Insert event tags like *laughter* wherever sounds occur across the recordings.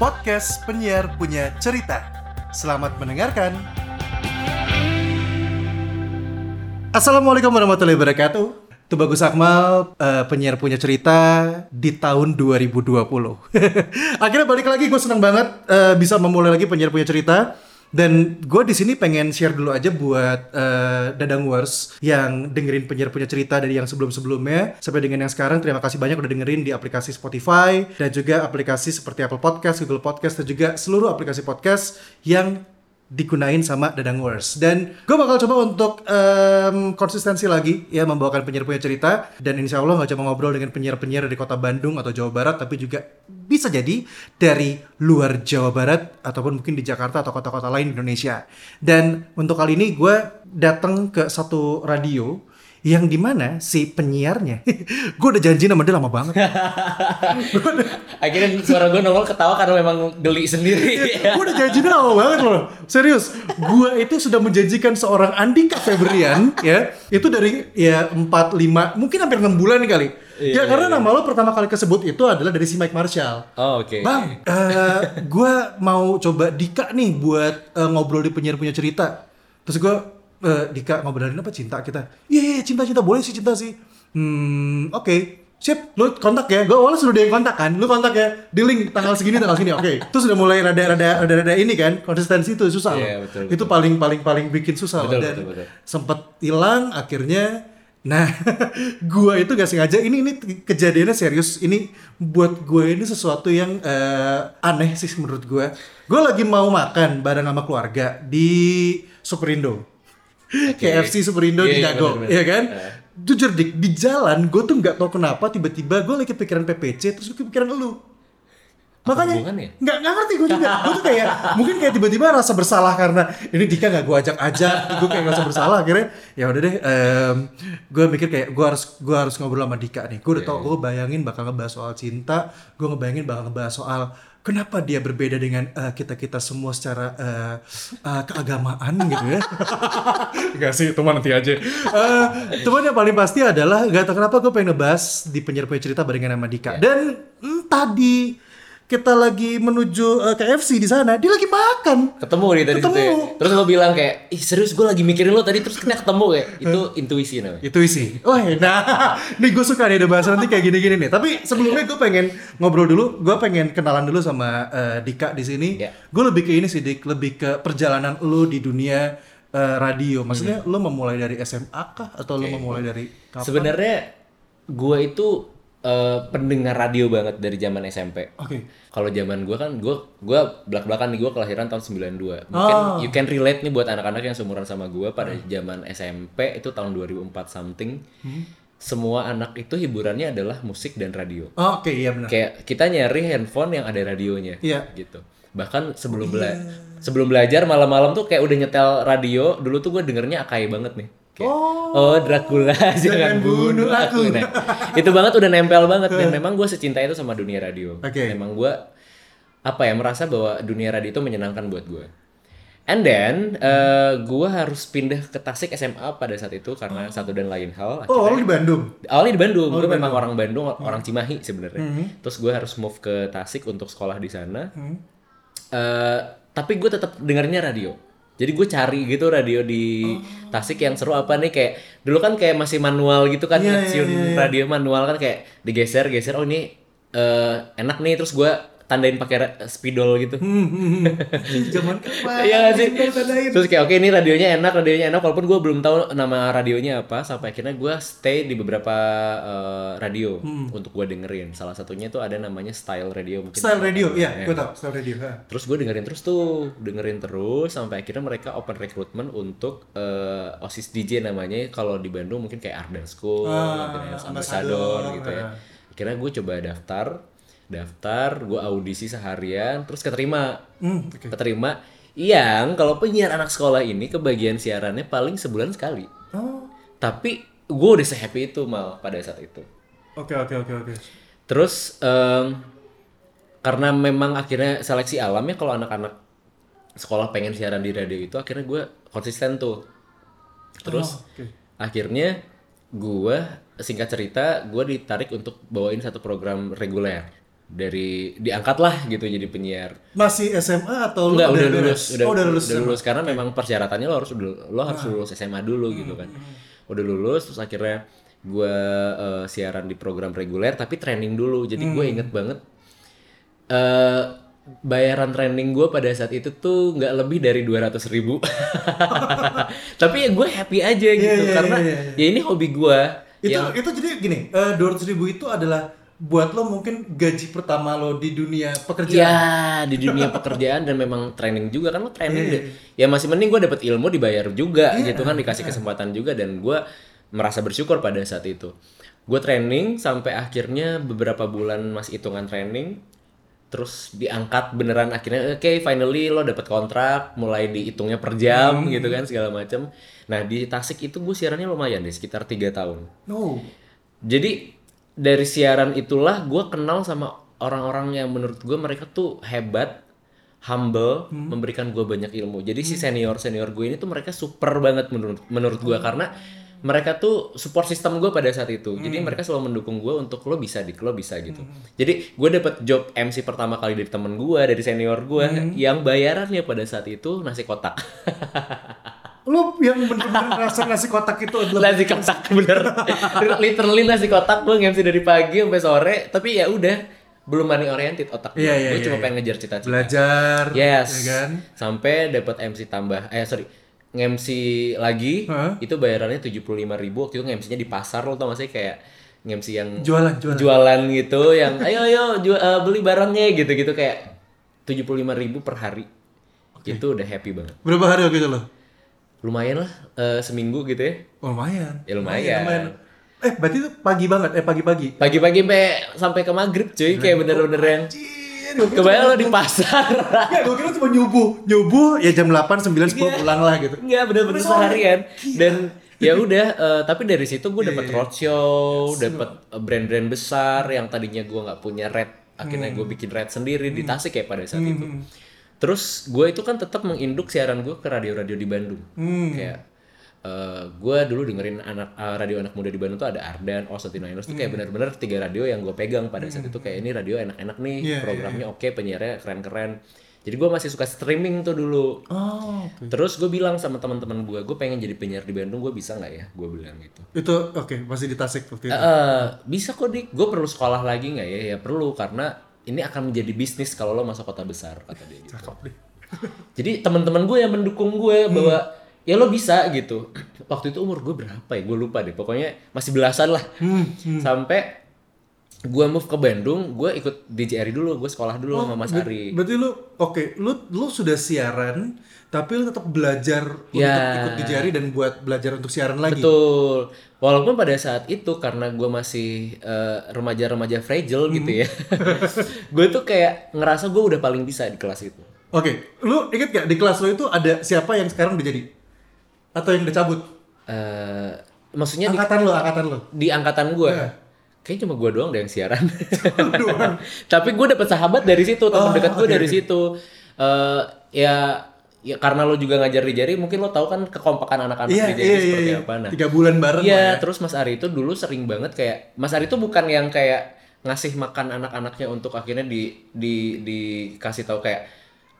podcast penyiar punya cerita. Selamat mendengarkan. Assalamualaikum warahmatullahi wabarakatuh. Itu Bagus Akmal, eh, penyiar punya cerita di tahun 2020. *laughs* Akhirnya balik lagi, gue senang banget eh, bisa memulai lagi penyiar punya cerita. Dan gue di sini pengen share dulu aja buat eh, Dadang Wars yang dengerin penyiar punya cerita dari yang sebelum-sebelumnya sampai dengan yang sekarang. Terima kasih banyak udah dengerin di aplikasi Spotify dan juga aplikasi seperti Apple Podcast, Google Podcast dan juga seluruh aplikasi podcast yang digunain sama Dadang Wars. Dan gue bakal coba untuk em, konsistensi lagi ya membawakan penyiar punya cerita dan insya Allah nggak cuma ngobrol dengan penyiar-penyiar dari kota Bandung atau Jawa Barat tapi juga bisa jadi dari luar Jawa Barat ataupun mungkin di Jakarta atau kota-kota lain di Indonesia. Dan untuk kali ini gue datang ke satu radio yang di mana si penyiarnya, *laughs* gue udah janji sama dia lama banget. *laughs* Akhirnya suara gue nongol ketawa karena memang geli sendiri. *laughs* gue udah janjinya lama banget loh serius gue itu sudah menjanjikan seorang Andika Febrian ya itu dari ya 4 5 mungkin hampir 6 bulan kali ya Iya, karena nama lo pertama kali kesebut itu adalah dari si Mike Marshall Oh, oke. Bang, eh gue mau coba Dika nih buat eh, ngobrol di penyiar punya cerita. Terus gue, eh, Dika ngobrolin apa cinta kita? Iya, iya, cinta cinta boleh sih cinta sih. Hmm, oke. Sip, lu kontak ya. Gue awalnya sudah ada yang kontak kan. Lu kontak ya. Di link tanggal segini tanggal segini. Oke. Terus udah mulai rada rada rada rada ini kan. Konsistensi itu susah loh. Iya, betul, Itu paling paling paling bikin susah loh. Betul, Dan betul, betul. sempet hilang akhirnya nah *laughs* gua itu gak sengaja ini ini kejadiannya serius ini buat gue ini sesuatu yang eh, aneh sih menurut gue gue lagi mau makan bareng sama keluarga di Superindo KFC Superindo Iya, di iya, Dago bener-bener. ya kan? Eh. jujur dik di jalan gue tuh nggak tahu kenapa tiba-tiba gue lagi kepikiran PPC terus gue kepikiran lu. Makanya nggak nggak ngerti gue juga. Gue tuh kayak mungkin kayak tiba-tiba rasa bersalah karena ini Dika nggak gue ajak-ajak. Gue kayak rasa bersalah akhirnya ya udah deh gue mikir kayak gue harus gue harus ngobrol sama Dika nih. Gue udah tau gue bayangin bakal ngebahas soal cinta gue ngebayangin bakal ngebahas soal kenapa dia berbeda dengan kita kita semua secara eh, eh, keagamaan gitu ya *laughs* Gak sih, teman nanti aja. Eh, teman yang paling pasti adalah gak tau kenapa gue pengen ngebahas di penyiar punya cerita barengan sama Dika. Dan mm, tadi kita lagi menuju eh, KFC di sana, dia lagi makan. Ketemu di tadi Ketemu. situ ya. Terus lo bilang kayak, ih serius gue lagi mikirin lo tadi terus kita ketemu kayak. Itu intuisi namanya. Itu isi. Oh, nah, *laughs* nih gue suka nih ada bahasa nanti kayak gini-gini nih. Tapi sebelumnya gue pengen ngobrol dulu. Gue pengen kenalan dulu sama eh, Dika di sini. Ya. Gue lebih ke ini sih, Dik. Lebih ke perjalanan lu di dunia eh, radio. Maksudnya lu memulai dari SMA kah? Atau lu memulai dari kapan? Sebenarnya gue itu eh, pendengar radio banget dari zaman SMP. Oke. Kalau zaman gue kan, gue gue belak belakan nih gue kelahiran tahun 92. Mungkin Oh. you can relate nih buat anak-anak yang seumuran sama gue pada zaman SMP itu tahun 2004 something. Semua anak itu hiburannya adalah musik dan radio. Oh, Oke, iya benar. Kayak kita nyari handphone yang ada radionya. Iya. Gitu. Bahkan sebelum bela sebelum belajar malam-malam tuh kayak udah nyetel radio, dulu tuh gue dengernya akai banget nih. Kayak, oh, Dracula jangan bunuh aku. Nah, itu banget udah nempel banget dan memang gue secinta itu sama dunia radio. Oke. Memang gue apa ya merasa bahwa dunia radio itu menyenangkan buat gue. And then eh, gue harus pindah ke Tasik SMA pada saat itu karena satu dan lain hal. Oh, lu di Bandung. Awalnya di Bandung, gue memang orang Bandung, orang Cimahi sebenarnya. Hmm. Terus gue harus move ke Tasik untuk sekolah di sana. Eh, tapi gue tetap dengarnya radio. Jadi gue cari gitu radio di Tasik yang seru apa nih kayak dulu kan kayak masih manual gitu kan iya, stasiun iya, iya. radio manual kan kayak digeser geser oh ini eh, enak nih terus gue tandain pakai spidol gitu. Hmm, *laughs* Zaman kapan? Iya nggak sih? Terus kayak oke ini radionya enak, radionya enak walaupun gue belum tahu nama radionya apa sampai akhirnya gue stay di beberapa eh, radio untuk gue dengerin. Salah satunya tuh ada namanya Style Radio mungkin. Style radio, iya, Ya. gue tau. Style radio. ha. Terus gue dengerin terus tuh, dengerin terus sampai akhirnya mereka open recruitment untuk eh, OSIS DJ namanya kalau di Bandung mungkin kayak Arden School, Ah, Ambassador, Ambassador gitu ya. ah. Akhirnya gue coba daftar, daftar, gue audisi seharian, terus keterima Hmm, oke. keterima yang kalau penyiar anak sekolah ini kebagian siarannya paling sebulan sekali. Oh, Tapi gue udah sehappy itu mal pada saat itu. oke oke oke oke. Terus em, karena memang akhirnya seleksi alam ya kalau anak-anak sekolah pengen siaran di radio itu akhirnya gue konsisten tuh. Oh, Terus oke. akhirnya gue singkat cerita gue ditarik untuk bawain satu program reguler dari diangkat lah gitu jadi penyiar Masih SMA atau Enggak, udah lulus, udah, oh, udah lulus. udah lulus karena memang persyaratannya lo harus lo harus lulus SMA dulu gitu kan. Udah lulus terus akhirnya gue siaran di program reguler tapi training dulu. Jadi gue inget banget eh bayaran training gue pada saat itu tuh nggak lebih dari 200 ribu. *laughs* tapi ya gue happy aja gitu iya, karena iya, ya ini hobi gue. Itu yang itu jadi gini, dua ratus ribu itu adalah buat lo mungkin gaji pertama lo di dunia pekerjaan. Ya di dunia *laughs* pekerjaan dan memang training juga kan lo training deh. Ya masih mending gue dapet ilmu dibayar juga gitu kan dikasih kesempatan juga dan gue merasa bersyukur pada saat itu. Gue training sampai akhirnya beberapa bulan masih hitungan training terus diangkat beneran akhirnya oke finally lo dapet kontrak mulai dihitungnya per jam gitu kan segala macam. Nah di Tasik itu gue siarannya lumayan deh sekitar tiga tahun. No. Jadi dari siaran itulah gue kenal sama orang-orang yang menurut gue mereka tuh hebat, humble, memberikan gue banyak ilmu. Jadi si senior senior gue ini tuh mereka super banget menurut menurut gue karena mereka tuh support system gue pada saat itu. Jadi mereka selalu mendukung gue untuk lo bisa dik, lo bisa gitu. Jadi gue dapet job MC pertama kali dari temen gue, dari senior gue, yang bayarannya pada saat itu nasi kotak. *laughs* Lo yang bener-bener *laughs* rasa nasi kotak itu adalah nasi kotak bener *laughs* literally nasi kotak gue MC dari pagi sampai sore tapi ya udah belum money oriented otak gue Iya, gue iya, cuma iya. pengen ngejar cita-cita belajar, yes ya kan? sampai dapat MC tambah eh sorry nge-MC lagi Hah? itu bayarannya tujuh puluh lima ribu waktu itu nge-MC-nya di pasar lo tau gak sih kayak nge-MC yang Jualan, jualan. jualan gitu yang ayo ayo ju- eh, beli barangnya gitu gitu kayak tujuh puluh lima ribu per hari itu udah happy banget Berapa hari waktu itu lo? Lumayan lah eh, seminggu gitu ya Oh, lumayan. Ya, lumayan. Eh, berarti itu pagi banget, eh pagi-pagi. Pagi-pagi sampai sampai ke maghrib cuy kayak bener-bener yang kebayang lo di pasar. Ya, gue kira cuma nyubuh. Nyubuh ya jam 8, 9, 10 pulang lah gitu. Enggak bener-bener seharian dan ya udah eh, tapi dari situ gue dapet roadshow, dapet eh, brand-brand besar yang tadinya gue nggak punya red, akhirnya gue bikin red sendiri di Tasik ya pada saat itu. Terus gue itu kan tetap menginduk siaran gue ke radio-radio di Bandung. Kayak eh gue dulu dengerin anak eh, radio anak muda di Bandung tuh ada Ardan, Oh Niners tuh kayak bener-bener tiga radio yang gue pegang pada saat itu kayak ini radio enak-enak nih, Iya, programnya oke, penyiarnya keren-keren. Jadi gue masih suka streaming tuh dulu. Oh, oke. Terus gue bilang sama teman-teman gue, gue pengen jadi penyiar di Bandung, gue bisa nggak ya? Gue bilang gitu. Itu oke, masih di Tasik waktu itu. Eh, bisa kok dik, gue perlu sekolah lagi nggak ya? Ya perlu karena ini akan menjadi bisnis kalau lo masuk kota besar kata dia. Gitu. Cakep deh. *laughs* Jadi teman-teman gue yang mendukung gue bahwa ya lo bisa gitu. *clears throat* Waktu itu umur gue berapa ya? Gue lupa deh. Pokoknya masih belasan lah. Sampai gue move ke Bandung, gue ikut DJRI dulu, gue sekolah dulu sama Mas Ber- Ari. Berarti lu oke, lu lu sudah siaran tapi lu tetap belajar Ya. untuk ikut di jari dan buat belajar untuk siaran lagi. Betul. Walaupun pada saat itu karena gue masih eh, remaja-remaja fragile gitu ya, *laughs* gue tuh kayak ngerasa gue udah paling bisa di kelas itu. Oke, lu inget gak di kelas lu itu ada siapa yang sekarang udah jadi? Atau yang udah cabut? Eh, maksudnya di, Angkatan lu, angkatan lu. di angkatan gue, Iya. Kayaknya cuma gue doang deh yang siaran. *laughs* Tapi gue dapet sahabat dari situ, teman Oh, dekat gue oke, dari situ. Eh, ya, ya karena lo juga ngajar di jari, mungkin lo tahu kan kekompakan anak-anak Iya, di jari iya, iya, seperti iya. apa. Nah, Tiga bulan bareng Iya, ya. terus Mas Ari itu dulu sering banget kayak Mas Ari itu bukan yang kayak ngasih makan anak-anaknya untuk akhirnya di di dikasih tahu kayak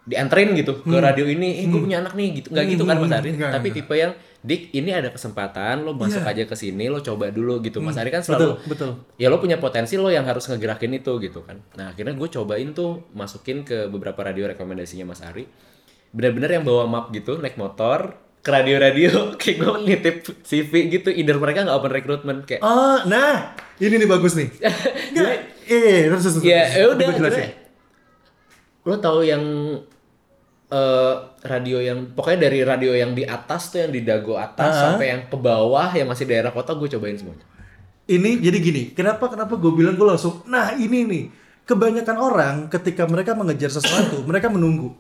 dianterin gitu ke radio ini, eh gue punya anak nih gitu. Nggak gitu kan Mas Ari, Hmm. Tapi nggak. tipe yang Dik, ini ada kesempatan, lo masuk aja ke sini, lo coba dulu gitu. Mas Ari kan Betul, selalu betul. ya lo punya potensi lo yang harus ngegerakin itu gitu kan. Nah akhirnya gue cobain tuh masukin ke beberapa radio rekomendasinya Mas Ari. Bener-bener yang bawa map gitu, naik motor ke radio-radio *laughs* kayak gue nitip CV gitu. Either mereka nggak open recruitment kayak Ah, nah, ini nih bagus nih. *laughs* Nggak, eh, terus terus. ya ya udah lo tahu yang eh, radio yang pokoknya dari radio yang di atas tuh yang di dago atas Ah. sampai yang ke bawah yang masih daerah kota gue cobain semuanya. Ini jadi gini, kenapa kenapa gue bilang gue langsung, nah ini nih, kebanyakan orang ketika mereka mengejar sesuatu, *coughs* mereka menunggu,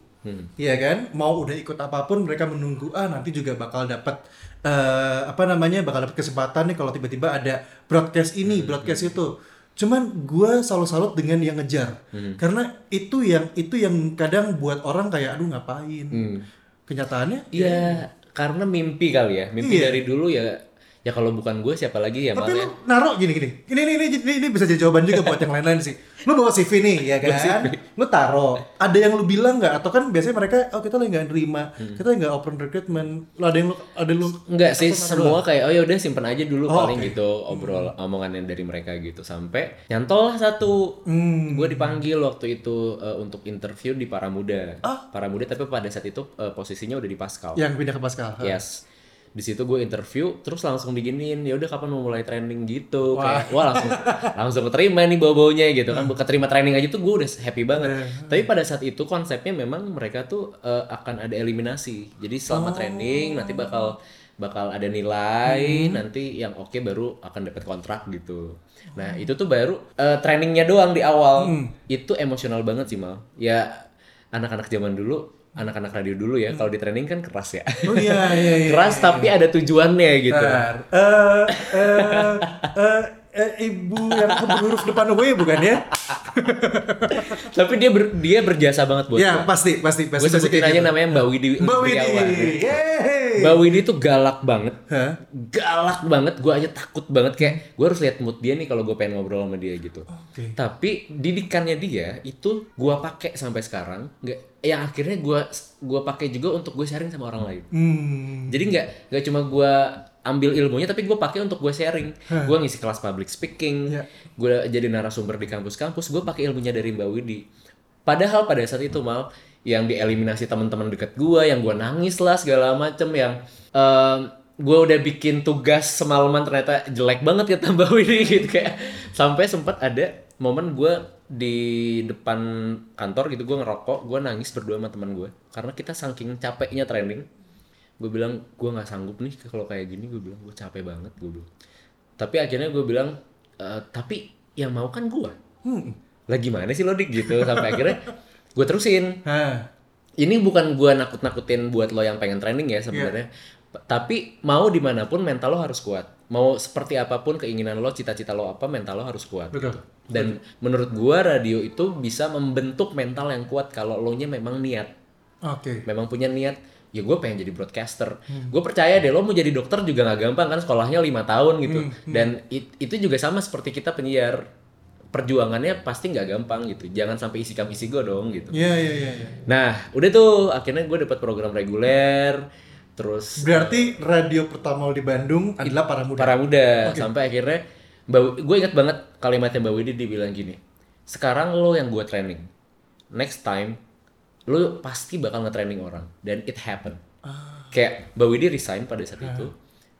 Iya kan? Mau udah ikut apa pun, mereka menunggu, ah nanti juga bakal dapat eh, apa namanya, bakal dapat kesempatan nih kalau tiba-tiba ada broadcast ini, broadcast itu. Cuman gue selalu salut dengan yang ngejar, karena itu yang itu yang kadang buat orang kayak, aduh ngapain? Kenyataannya, Iya, karena mimpi kali ya. Mimpi Iya. dari dulu ya ya kalau bukan gue siapa lagi ya Tapi lu ya naruh gini gini. Ini ini ini ini, bisa jadi jawaban juga buat yang lain-lain sih. Lu bawa CV nih ya kan. Lu taruh. Ada yang lu bilang nggak? Atau kan biasanya mereka oh kita lagi nggak nerima, Hmm. kita lagi nggak open recruitment. Lu ada yang lu ada lu Enggak sih, semua kayak oh ya udah simpen aja dulu Oh, paling oke. gitu obrol omongan yang dari mereka gitu sampai nyantol lah satu. Hmm. Gue dipanggil waktu itu eh, untuk interview di Paramuda. Ah. Paramuda tapi pada saat itu eh, posisinya udah di Pascal. yang pindah ke Pascal. Yes. Di situ gue interview, terus langsung diginiin, ya udah kapan mau mulai training gitu. Kayak, wah langsung langsung keterima nih bau-baunya gitu kan. Keterima training aja tuh gue udah happy banget. Tapi pada saat itu konsepnya memang mereka tuh eh, akan ada eliminasi. Jadi selama training nanti bakal bakal ada nilai, nanti yang oke baru akan dapat kontrak gitu. Nah itu tuh baru eh, trainingnya doang di awal. Itu emosional banget sih mal. Ya anak-anak zaman dulu anak-anak radio dulu ya kalau di training kan keras ya Oh iya iya *laughs* iya. keras tapi ada tujuannya gitu Bentar. Eh eh eh eh, ibu yang huruf depan W bukan ya? *laughs* tapi dia ber- dia berjasa banget buat Ya pasti pasti pasti. gue sebutin aja namanya Mbak Widi Mbak Widi. Yeay. Mbak Widi tuh galak banget Hah? galak banget gue aja takut banget kayak gue harus lihat mood dia nih kalau gue pengen ngobrol sama dia gitu Oke. tapi didikannya dia itu gue pakai sampai sekarang nggak yang akhirnya gue gua pakai juga untuk gue sharing sama orang lain Hmm. Jadi nggak nggak cuma gue ambil ilmunya, tapi gue pakai untuk gue sharing. Gue ngisi kelas public speaking, Iya. gue jadi narasumber di kampus-kampus, gue pakai ilmunya dari Mbak Widi. Padahal pada saat itu mal yang dieliminasi teman-teman dekat gue, yang gue nangis lah segala macem, yang gue udah bikin tugas semalaman ternyata jelek banget kata Mbak Widi *laughs* gitu kayak sampai sempat ada momen gue di depan kantor gitu gue ngerokok gue nangis berdua sama teman gue karena kita saking capeknya training gue bilang gue nggak sanggup nih kalau kayak gini. Gue bilang gue capek banget gue bilang. Tapi akhirnya gue bilang "Eh, tapi yang mau kan gue Hmm. lagi mana sih lo dik gitu? Sampai akhirnya gue terusin. Hah. ini bukan gue nakut-nakutin buat lo yang pengen training ya sebenarnya. P- tapi mau di mana pun mental lo harus kuat. Mau seperti apa pun keinginan lo cita-cita lo apa mental lo harus kuat Betul. dan menurut gue radio itu bisa membentuk mental yang kuat kalau lo nya memang niat. Oke. memang punya niat ya gue pengen jadi broadcaster. Gue percaya deh lo mau jadi dokter juga nggak gampang kan sekolahnya lima tahun gitu. Dan it- itu juga sama seperti kita penyiar. Perjuangannya pasti nggak gampang gitu. Jangan sampai isi kam isi gue dong gitu. Iya iya iya. iya. nah udah tuh akhirnya gue dapat program reguler terus Berarti radio pertama di Bandung adalah para muda. para muda sampai akhirnya Mbak, gue ingat banget kalimatnya Mbak Widi dibilang gini sekarang lo yang gue training. Next time lo pasti bakal nge-training orang dan it happen. Kayak Mbak Widi resign pada saat itu.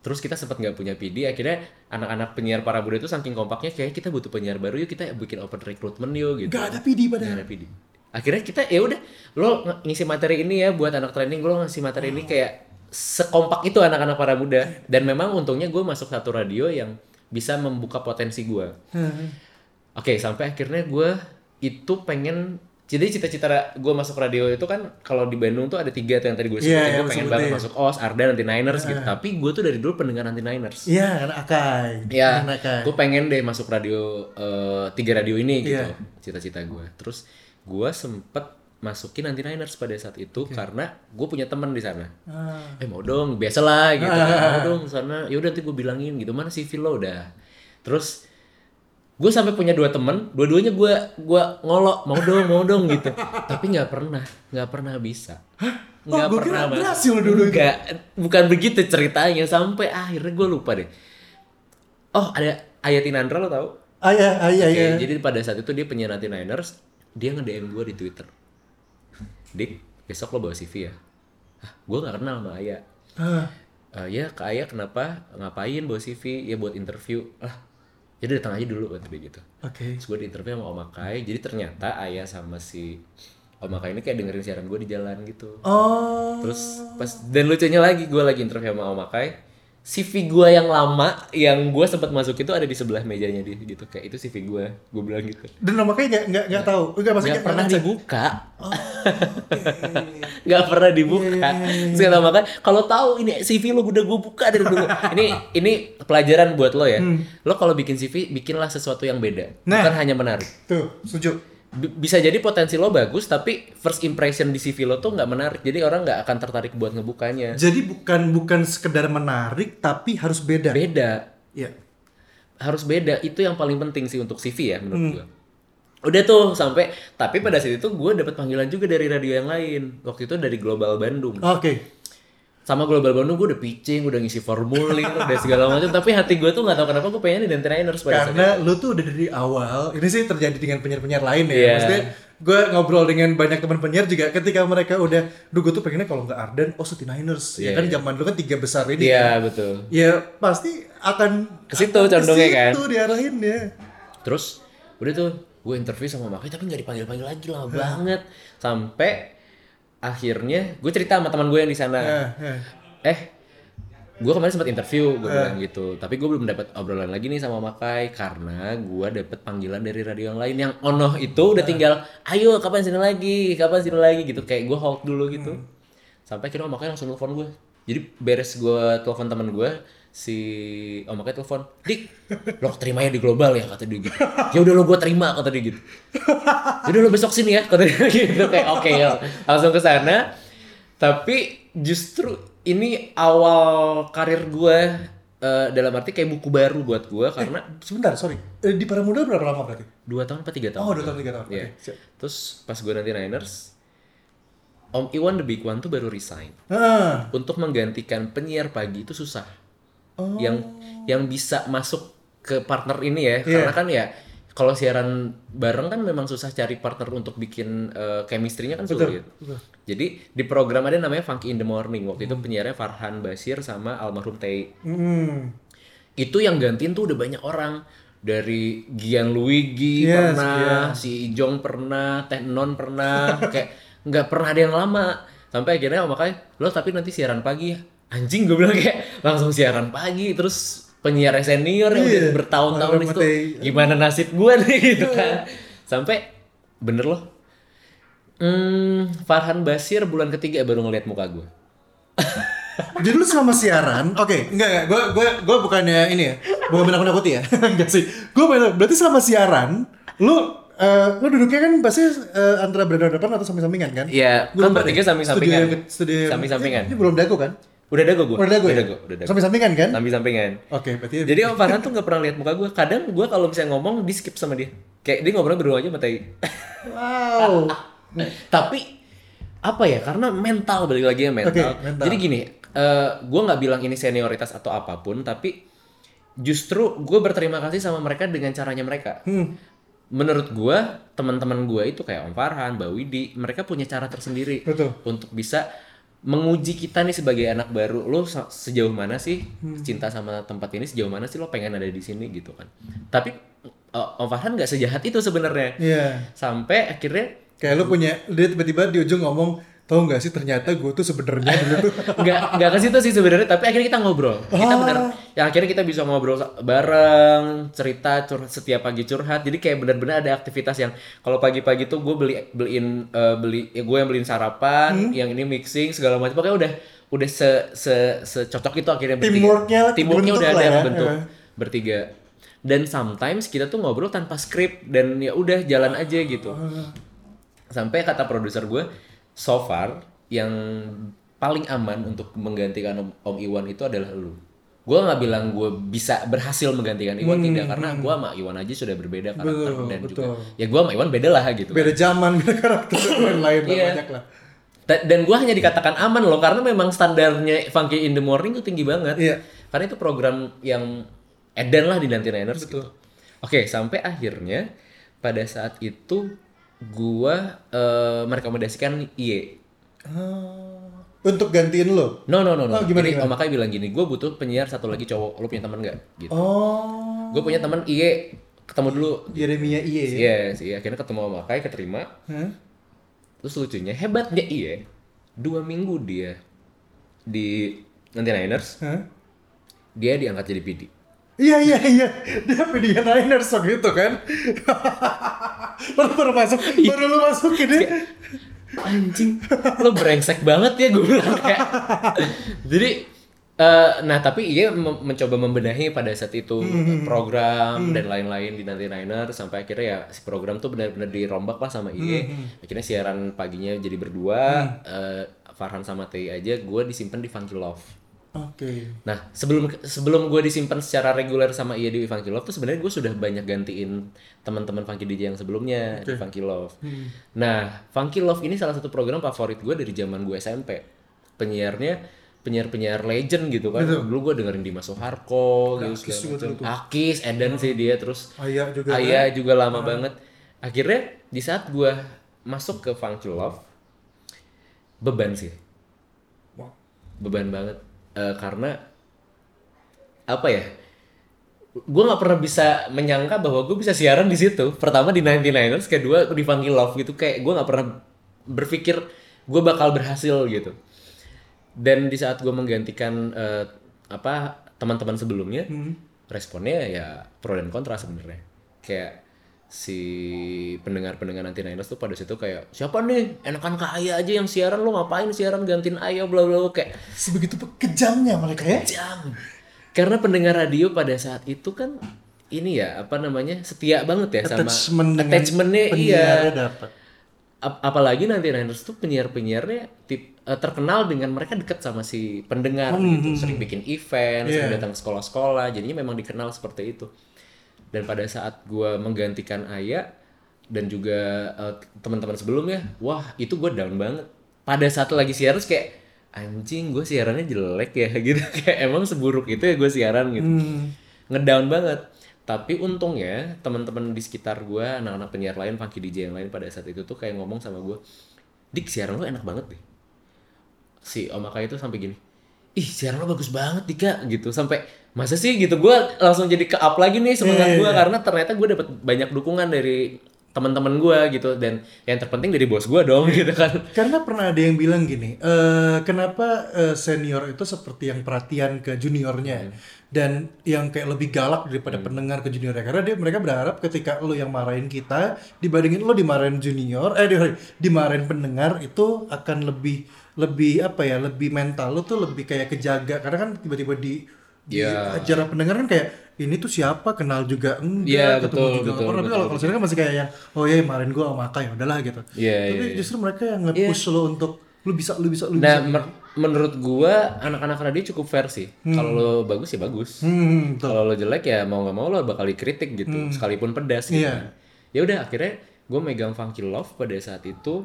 Terus kita sempat nggak punya PD akhirnya anak-anak penyiar para muda itu saking kompaknya kayak kita butuh penyiar baru yuk kita bikin open recruitment yuk gitu. Gak ada PD Nggak padahal. ada PD. Akhirnya kita ya udah lo ng- ngisi materi ini ya buat anak training lo ngasih materi ini kayak sekompak itu anak-anak para muda dan memang untungnya gue masuk satu radio yang bisa membuka potensi gue. Oke sampai akhirnya gue itu pengen jadi cita-cita gue masuk radio itu kan kalau di Bandung tuh ada tiga tuh yang tadi gue sebutin Iya, gue yang pengen banget masuk OS, Arda, nanti Niners gitu. Tapi gue tuh dari dulu pendengar anti Niners. Iya, anak Akai. Ya, Anak Akai. gue pengen deh masuk radio eh, tiga radio ini gitu, Iya. cita-cita gue. Terus gue sempet masukin anti Niners pada saat itu karena gue punya teman di sana. Ah. Eh mau dong, biasalah gitu. Mau dong sana. Yaudah nanti gue bilangin gitu. Mana CV lo udah. Terus gue sampai punya dua temen, dua-duanya gue gua ngolok mau dong mau dong gitu. Tapi nggak pernah, nggak pernah bisa. Oh, Nggak gua kira Mas. berhasil dulu. Nggak, bukan begitu ceritanya sampai akhirnya gue lupa deh. Oh ada Ayatin Andra lo tau? Ayah, ayah, Oke, ayah. jadi pada saat itu dia penyiar Niners, dia nge-DM gue di Twitter. Dik, besok lo bawa CV ya? Hah, gue gak kenal sama Aya. Ah. "Eh, ya, ke Aya kenapa? Ngapain bawa CV? Ya buat interview. Ah, udah datang aja dulu dia gitu. Oke. Terus gue di interview sama Om Akai, jadi ternyata Aya sama si Om Akai ini kayak dengerin siaran gue di jalan gitu. Oh. Terus pas dan lucunya lagi gue lagi interview sama Om Akai, CV gue yang lama yang gue sempat masuk itu ada di sebelah mejanya dia gitu kayak itu CV gue, gue bilang gitu. Dan namanya nggak nggak nggak tahu. Enggak maksudnya Gak pernah ngecek. dibuka, *laughs* nggak pernah dibuka. Kata Om Akai, kalau tahu ini CV lo udah gue buka dari dulu. ini ini pelajaran buat lo ya. Lo kalau bikin CV bikinlah sesuatu yang beda, Nah. bukan hanya menarik. Tuh, setuju. Bi- bisa jadi potensi lo bagus tapi first impression di CV lo tuh nggak menarik. Jadi orang nggak akan tertarik buat ngebukanya. Jadi bukan bukan sekedar menarik tapi harus beda. beda. Iya. harus beda. Itu yang paling penting sih untuk CV ya menurut gua. Udah tuh sampai tapi pada saat itu gue dapat panggilan juga dari radio yang lain. Waktu itu dari Global Bandung. Oke. Sama Global Bandung gue udah pitching udah ngisi formulir *laughs* udah segala macam tapi hati gue tuh nggak tahu kenapa gue pengen di Niners pada saat itu Karena lu tuh udah dari awal, ini sih terjadi dengan penyiar-penyiar lain ya. Iya. Maksudnya gue ngobrol dengan banyak teman penyiar juga ketika mereka udah, duh gue tuh pengennya kalau nggak Arden, oh City Niners. Ya Iya, kan zaman dulu kan tiga besar ini. iya betul Ya pasti akan Ke situ condongnya kan. Ke situ diarahin ya. Terus udah tuh gue interview sama Makai tapi nggak dipanggil panggil lagi lama banget sampai akhirnya gue cerita sama teman gue yang di sana. Eh, eh. eh gue kemarin sempat interview gue bilang gitu. Tapi gue belum dapat obrolan lagi nih sama Makai karena gue dapet panggilan dari radio yang lain yang ono itu udah tinggal ayo kapan sini lagi? Kapan sini lagi? gitu. Kayak gue hold dulu gitu. Sampai akhirnya Makai langsung telepon gue. Jadi beres gue telepon teman gue si oh makanya telepon dik lo terima ya di global ya? kata dia gitu. Ya udah lo gue terima kata dia gitu. Jadi lo besok sini ya kata dia gitu. Kayak oke ya langsung ke sana. Tapi justru ini awal karir gue eh, dalam arti kayak buku baru buat gue karena Sebentar, sorry. Eh, di Paramuda berapa lama berarti? dua tahun apa tiga tahun? Oh, dua tahun tiga tahun. Oke, siap. terus pas gue nanti Niners Om Iwan the Big One tuh baru resign. Ah, untuk menggantikan penyiar pagi itu susah Oh. yang yang bisa masuk ke partner ini ya Iya. karena kan ya kalau siaran bareng kan memang susah cari partner untuk bikin eh, chemistry-nya kan sulit. Jadi di program ada namanya Funky in the Morning. Waktu itu penyiarnya Farhan Basir sama almarhum Tei. hmm. Itu yang gantiin tuh udah banyak orang. Dari Gian Luigi Yes, pernah, si Ijong pernah, Teh Non pernah, *laughs* kayak nggak pernah ada yang lama. Sampai akhirnya oh, makanya lo tapi nanti siaran pagi ya. Anjing gue bilang kayak langsung siaran pagi terus penyiar senior yang Iya, udah bertahun-tahun Farhan itu gimana nasib gue nih *laughs* gitu kan. Sampai bener loh. Hmm, Farhan Basir bulan ketiga baru ngeliat muka gue. *laughs* Jadi lu selama siaran, oke, enggak enggak, gue gue gue bukannya ini ya, bukan menakut-nakuti ya, *laughs* enggak sih. Gue berarti selama siaran, lu eh, lu duduknya kan pasti eh, antara berhadapan atau samping-sampingan kan? Iya, kan bertiga samping-sampingan. Studio studio Samping-sampingan. Ini belum dago kan? Udah dago gue. Udah dago ya? udah dago. Samping-sampingan kan? Samping-sampingan. Oke, berarti Jadi Om Farhan tuh gak pernah lihat muka gue. Kadang gue kalau misalnya ngomong di skip sama dia. Kayak dia ngobrol berdua aja sama Tai. wow. *laughs* Tapi apa ya? Karena mental balik lagi ya mental. Oke, mental. Jadi gini, eh gue nggak bilang ini senioritas atau apa pun, tapi justru gue berterima kasih sama mereka dengan caranya mereka. Hmm. Menurut gue, teman-teman gue itu kayak Om Farhan, Mbak Widi, mereka punya cara tersendiri Betul. untuk bisa menguji kita nih sebagai anak baru. Lo se- sejauh mana sih Hmm. cinta sama tempat ini? Sejauh mana sih lo pengen ada di sini gitu kan? Tapi eh, Om Farhan nggak sejahat itu sebenarnya. Iya. Sampai akhirnya Kayak lu punya, dia tiba-tiba di ujung ngomong, tau nggak sih ternyata gue tuh sebenarnya dulu tuh *laughs* nggak nggak ke situ sih sebenarnya tapi akhirnya kita ngobrol kita Ah. benar yang akhirnya kita bisa ngobrol bareng cerita curhat setiap pagi curhat jadi kayak benar-benar ada aktivitas yang kalau pagi-pagi tuh gue beli beliin eh, beli ya gue yang beliin sarapan Hmm. yang ini mixing segala macam pokoknya udah udah se se secocok itu akhirnya bertiga. Teamworknya teamworknya udah ada ya. bentuk Eh. bertiga dan sometimes kita tuh ngobrol tanpa skrip dan ya udah jalan aja gitu sampai kata produser gue so far yang paling aman untuk menggantikan Om, Om Iwan itu adalah lu gue nggak bilang gue bisa berhasil menggantikan Iwan tidak karena gue sama Iwan aja sudah berbeda karakter Hmm, Betul, dan juga betul. ya gue sama Iwan beda lah gitu beda zaman, *laughs* beda karakter dan lain Iya. banyak lah. Dan gue hanya dikatakan aman loh karena memang standarnya Funky in the Morning itu tinggi banget Iya. karena itu program yang edan lah di Nanti Niners gitu. Oke sampai akhirnya pada saat itu gua eh, merekomendasikan IE. Ah, untuk gantiin lo. No no no no. Oh, gimana, Jadi gimana? Om Akai bilang gini, gue butuh penyiar satu lagi cowok. Lo punya teman nggak? Gitu. Oh, Gue punya teman IE, ketemu dulu. Jeremia Iye ya. Yes, iya. Akhirnya ketemu Om Akai, keterima. Hah? Terus lucunya hebatnya IE, dua minggu dia di Nanti Niners, Hah? dia diangkat jadi PD. Iya iya iya, dia media Niners waktu itu kan. *laughs* baru baru masuk, Iya. baru lu masukin ya. anjing lo brengsek banget ya gue bilang kayak jadi Eh, nah tapi ia mem- mencoba membenahi pada saat itu Hmm. program dan lain-lain di Nanti Niner sampai akhirnya ya si program tuh benar-benar dirombak lah sama IE. Hmm, Akhirnya siaran paginya jadi berdua, eh, Farhan sama Tei aja, gue disimpan di Funky Love. Oke. Nah sebelum sebelum gue disimpan secara reguler sama IE di Funky Love tuh sebenarnya gue sudah banyak gantiin teman-teman Funky DJ yang sebelumnya di Funky Love. Nah Funky Love ini salah satu program favorit gue dari zaman gue SMP. Penyiarnya penyiar-penyiar legend gitu kan. Dulu gue dengerin Dimas Soeharto gitu segala macam. Akis, Eden sih dia terus Ayah juga. Ayah juga lama banget. Akhirnya di saat gue masuk ke Funky Love beban sih. Beban banget Eh, karena apa ya? Gue nggak pernah bisa menyangka bahwa gue bisa siaran di situ. Pertama di 99ers, kedua di Funky Love gitu. Kayak gue nggak pernah berpikir gue bakal berhasil gitu. Dan di saat gue menggantikan eh, apa teman-teman sebelumnya, responnya ya pro dan kontra sebenarnya. Kayak si pendengar-pendengar nanti Niners tuh pada situ kayak siapa nih? Enakan ke Ayah aja yang siaran lu ngapain siaran? Gantiin Ayah bla bla bla." kayak Sebegitu kejamnya mereka ya. jam karena pendengar radio pada saat itu kan ini ya apa namanya setia banget ya sama Attachment dengan attachmentnya iya. dapat. Ap- apalagi nanti Niners tuh penyiar-penyiarnya tip, eh, terkenal dengan mereka dekat sama si pendengar gitu. Sering bikin event sering datang ke sekolah-sekolah jadinya memang dikenal seperti itu dan pada saat gua menggantikan Ayah dan juga eh, teman-teman sebelumnya wah itu gue down banget. Pada saat lagi siaran kayak anjing gue siarannya jelek ya *laughs* gitu. Kayak emang seburuk itu ya gue siaran gitu. Ngedown banget. Tapi untungnya teman-teman di sekitar gue anak-anak penyiar lain funky DJ yang lain pada saat itu tuh kayak ngomong sama gue dik siaran lu enak banget deh. Si Om Aka itu sampai gini ih siaran lo bagus banget Dika gitu. Sampai masa sih gitu? Gue langsung jadi ke up lagi nih semangat gue karena ternyata gue dapat banyak dukungan dari teman-teman gue gitu. Dan yang terpenting dari bos gue dong gitu kan. Karena pernah ada yang bilang gini, eh kenapa eh, senior itu seperti yang perhatian ke juniornya? Dan yang kayak lebih galak daripada pendengar ke juniornya. Karena dia mereka berharap ketika lo yang marahin kita dibandingin lo dimarahin junior eh di- dimarahin pendengar itu akan lebih lebih apa ya lebih mental lo tuh lebih kayak kejaga. Karena kan tiba-tiba di di Iya. acara pendengar kan kayak ini tuh siapa? Kenal juga enggak Iya, ketemu betul, juga betul, pernah. tapi kalau kalau sini kan masih kayak yang oh iya kemarin gua sama Aka ya udahlah gitu. Iya, tapi iya, justru mereka yang nge-push lo untuk lu bisa lu bisa lu nah bisa mer- menurut gue anak-anak radio cukup fair sih. Kalau lo bagus ya bagus. Hmm, betul. kalau lo jelek ya mau nggak mau lo bakal dikritik gitu sekalipun pedas gitu. Iya. ya udah akhirnya gue megang Funky Love pada saat itu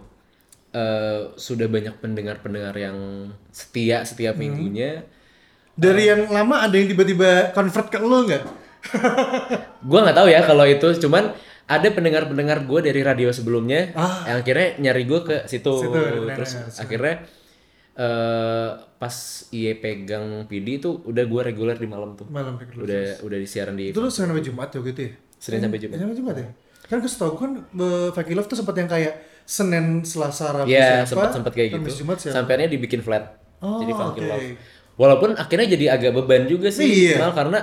eh, sudah banyak pendengar-pendengar yang setia setiap minggunya dari yang lama ada yang tiba-tiba convert ke lo nggak *laughs* gue nggak tahu ya kalau itu cuman ada pendengar-pendengar gue dari radio sebelumnya yang akhirnya nyari gue ke situ, terus akhirnya eh pas IE pegang PD itu udah gue reguler di malam tuh malam regular. udah udah disiaran di itu lu Senin sampai Jumat ya gitu ya Senin sampai Jumat Senin sampai Jumat ya kan gue setahu kan eh, Funky Love tuh sempat yang kayak Senin Selasa Rabu Iya siapa, sempat sempat kayak gitu. Kamis Jumat siapa Sampainya dibikin flat. Oh, jadi funky oke. love. Walaupun akhirnya jadi agak beban juga sih, Iya. Mal, karena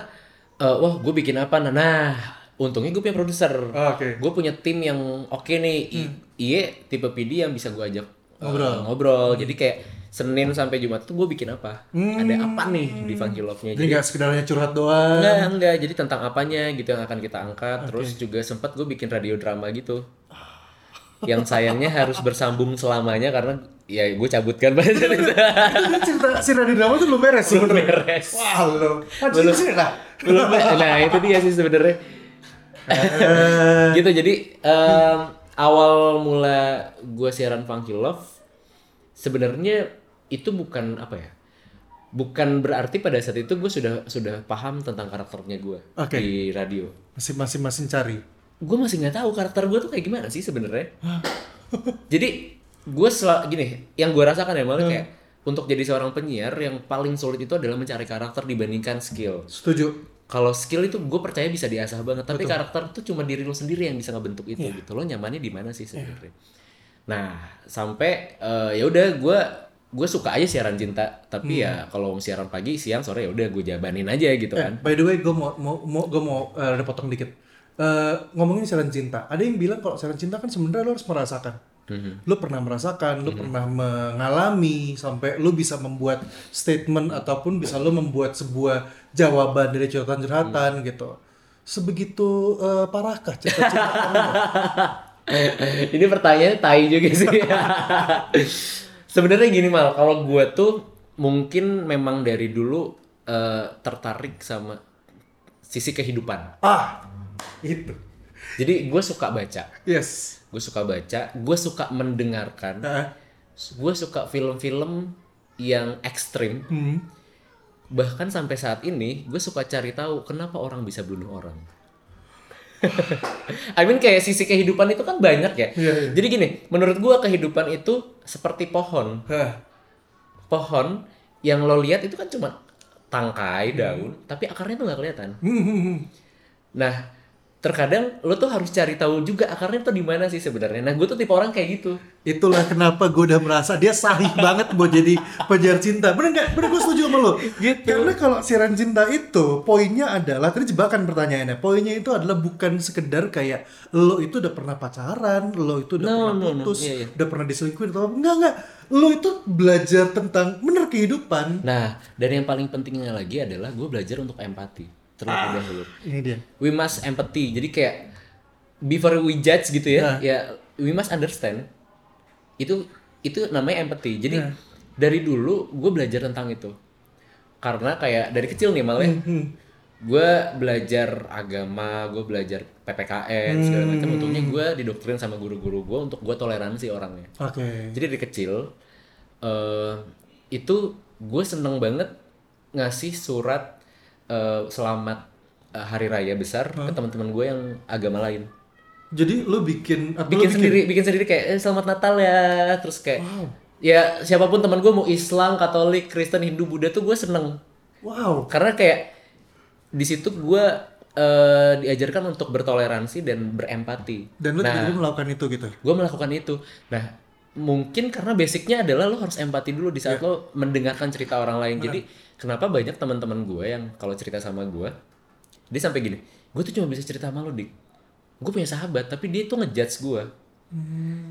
eh, wah gue bikin apa? Nah, nah untungnya gue punya produser. Oh, oke. Gue punya tim yang oke nih. I- Iye tipe PD yang bisa gue ajak eh, Ngobrol. ngobrol. Jadi kayak Senin sampai Jumat tuh gue bikin apa? Ada apa nih di Funky Love-nya? jadi nggak sekedarnya curhat doang Enggak, enggak. Jadi tentang apanya gitu yang akan kita angkat. Terus juga sempat gue bikin radio drama gitu. Yang sayangnya harus bersambung selamanya karena ya gue cabut kan. Itu cerita si radio drama tuh belum beres Belum beres. wah lo belum sih lah Belum. Nah itu dia sih sebenarnya. Eh, gitu jadi em, awal mula gue siaran Funky Love sebenarnya itu bukan apa ya bukan berarti pada saat itu gue sudah sudah paham tentang karakternya gue Oke. di radio masih masih masih cari gue masih nggak tahu karakter gue tuh kayak gimana sih sebenarnya. *laughs* Jadi gue sel gini yang gue rasakan ya malah kayak untuk jadi seorang penyiar yang paling sulit itu adalah mencari karakter dibandingkan skill. Setuju. Kalau skill itu gue percaya bisa diasah banget tapi karakter tuh cuma diri lo sendiri yang bisa ngebentuk itu Iya. gitu. Lo nyamannya di mana sih sebenarnya? Nah sampai eh, ya udah gue gue suka aja siaran cinta tapi ya kalau mau siaran pagi siang sore ya udah gue jabanin aja gitu Hmm. Eh, kan. by the way, gue mau mau, mau gue mau ada potong dikit. Eh, ngomongin siaran cinta, ada yang bilang kalau siaran cinta kan sebenarnya lo harus merasakan. Lu pernah merasakan, lu pernah mengalami sampai lu bisa membuat statement ataupun bisa lu membuat sebuah jawaban dari curhatan-curhatan gitu. Sebegitu eh, parahkah *laughs* kamu? Ini pertanyaannya tai juga sih. Sebenarnya gini mal, kalau gue tuh mungkin memang dari dulu eh, tertarik sama sisi kehidupan. Ah, itu. Jadi gue suka baca, Yes. gue suka baca, gue suka mendengarkan, Ah, gue suka film-film yang ekstrim. hmm. Bahkan sampai saat ini, gue suka cari tahu kenapa orang bisa bunuh orang. *laughs* I mean kayak sisi kehidupan itu kan banyak ya. Iya, iya. Jadi gini, menurut gue kehidupan itu seperti pohon. Hah. Pohon yang lo lihat itu kan cuma tangkai daun, tapi akarnya tuh nggak kelihatan. Hmm, hmm, hmm. Nah, terkadang lo tuh harus cari tahu juga akarnya tuh di mana sih sebenarnya. Nah, gue tuh tipe orang kayak gitu. Itulah kenapa gue udah merasa dia sahih banget buat jadi penyiar cinta. Bener nggak? Bener gue setuju sama lo. Gitu. Karena kalau siaran cinta itu poinnya adalah tadi jebakan pertanyaannya. Poinnya itu adalah bukan sekedar kayak lo itu udah pernah pacaran, lo itu udah No, pernah no, no. putus, Iya, iya. udah pernah diselingkuhin atau apa. enggak enggak. Lo itu belajar tentang bener kehidupan. Nah, dan yang paling pentingnya lagi adalah gue belajar untuk empati terlebih dahulu. Ini dia. We must empathy. Jadi kayak before we judge gitu ya, ya we must understand. Itu itu namanya empathy. Jadi Nah. dari dulu gue belajar tentang itu. Karena kayak dari kecil nih malah Hmm. gue belajar agama, gue belajar PPKN segala macam. Untungnya gue didoktrin sama guru-guru gue untuk gue toleransi orangnya. Oke. Jadi dari kecil eh itu gue seneng banget ngasih surat eh, selamat eh, hari raya besar ke teman-teman gue yang agama lain. Jadi lo bikin Bikin sendiri, bikin sendiri kayak eh, selamat Natal ya, terus kayak ya siapa pun teman gue mau Islam, Katolik, Kristen, Hindu, Buddha tuh gue seneng Wow. karena kayak di situ gue eh, diajarkan untuk bertoleransi dan berempati. Dan lo nah, melakukan itu gitu. gue melakukan itu nah mungkin karena basicnya adalah lo harus empati dulu di saat lo mendengarkan cerita orang lain jadi kenapa banyak teman-teman gue yang kalau cerita sama gue dia sampai gini gue tuh cuma bisa cerita sama lo dik gue punya sahabat tapi dia tuh ngejudge gue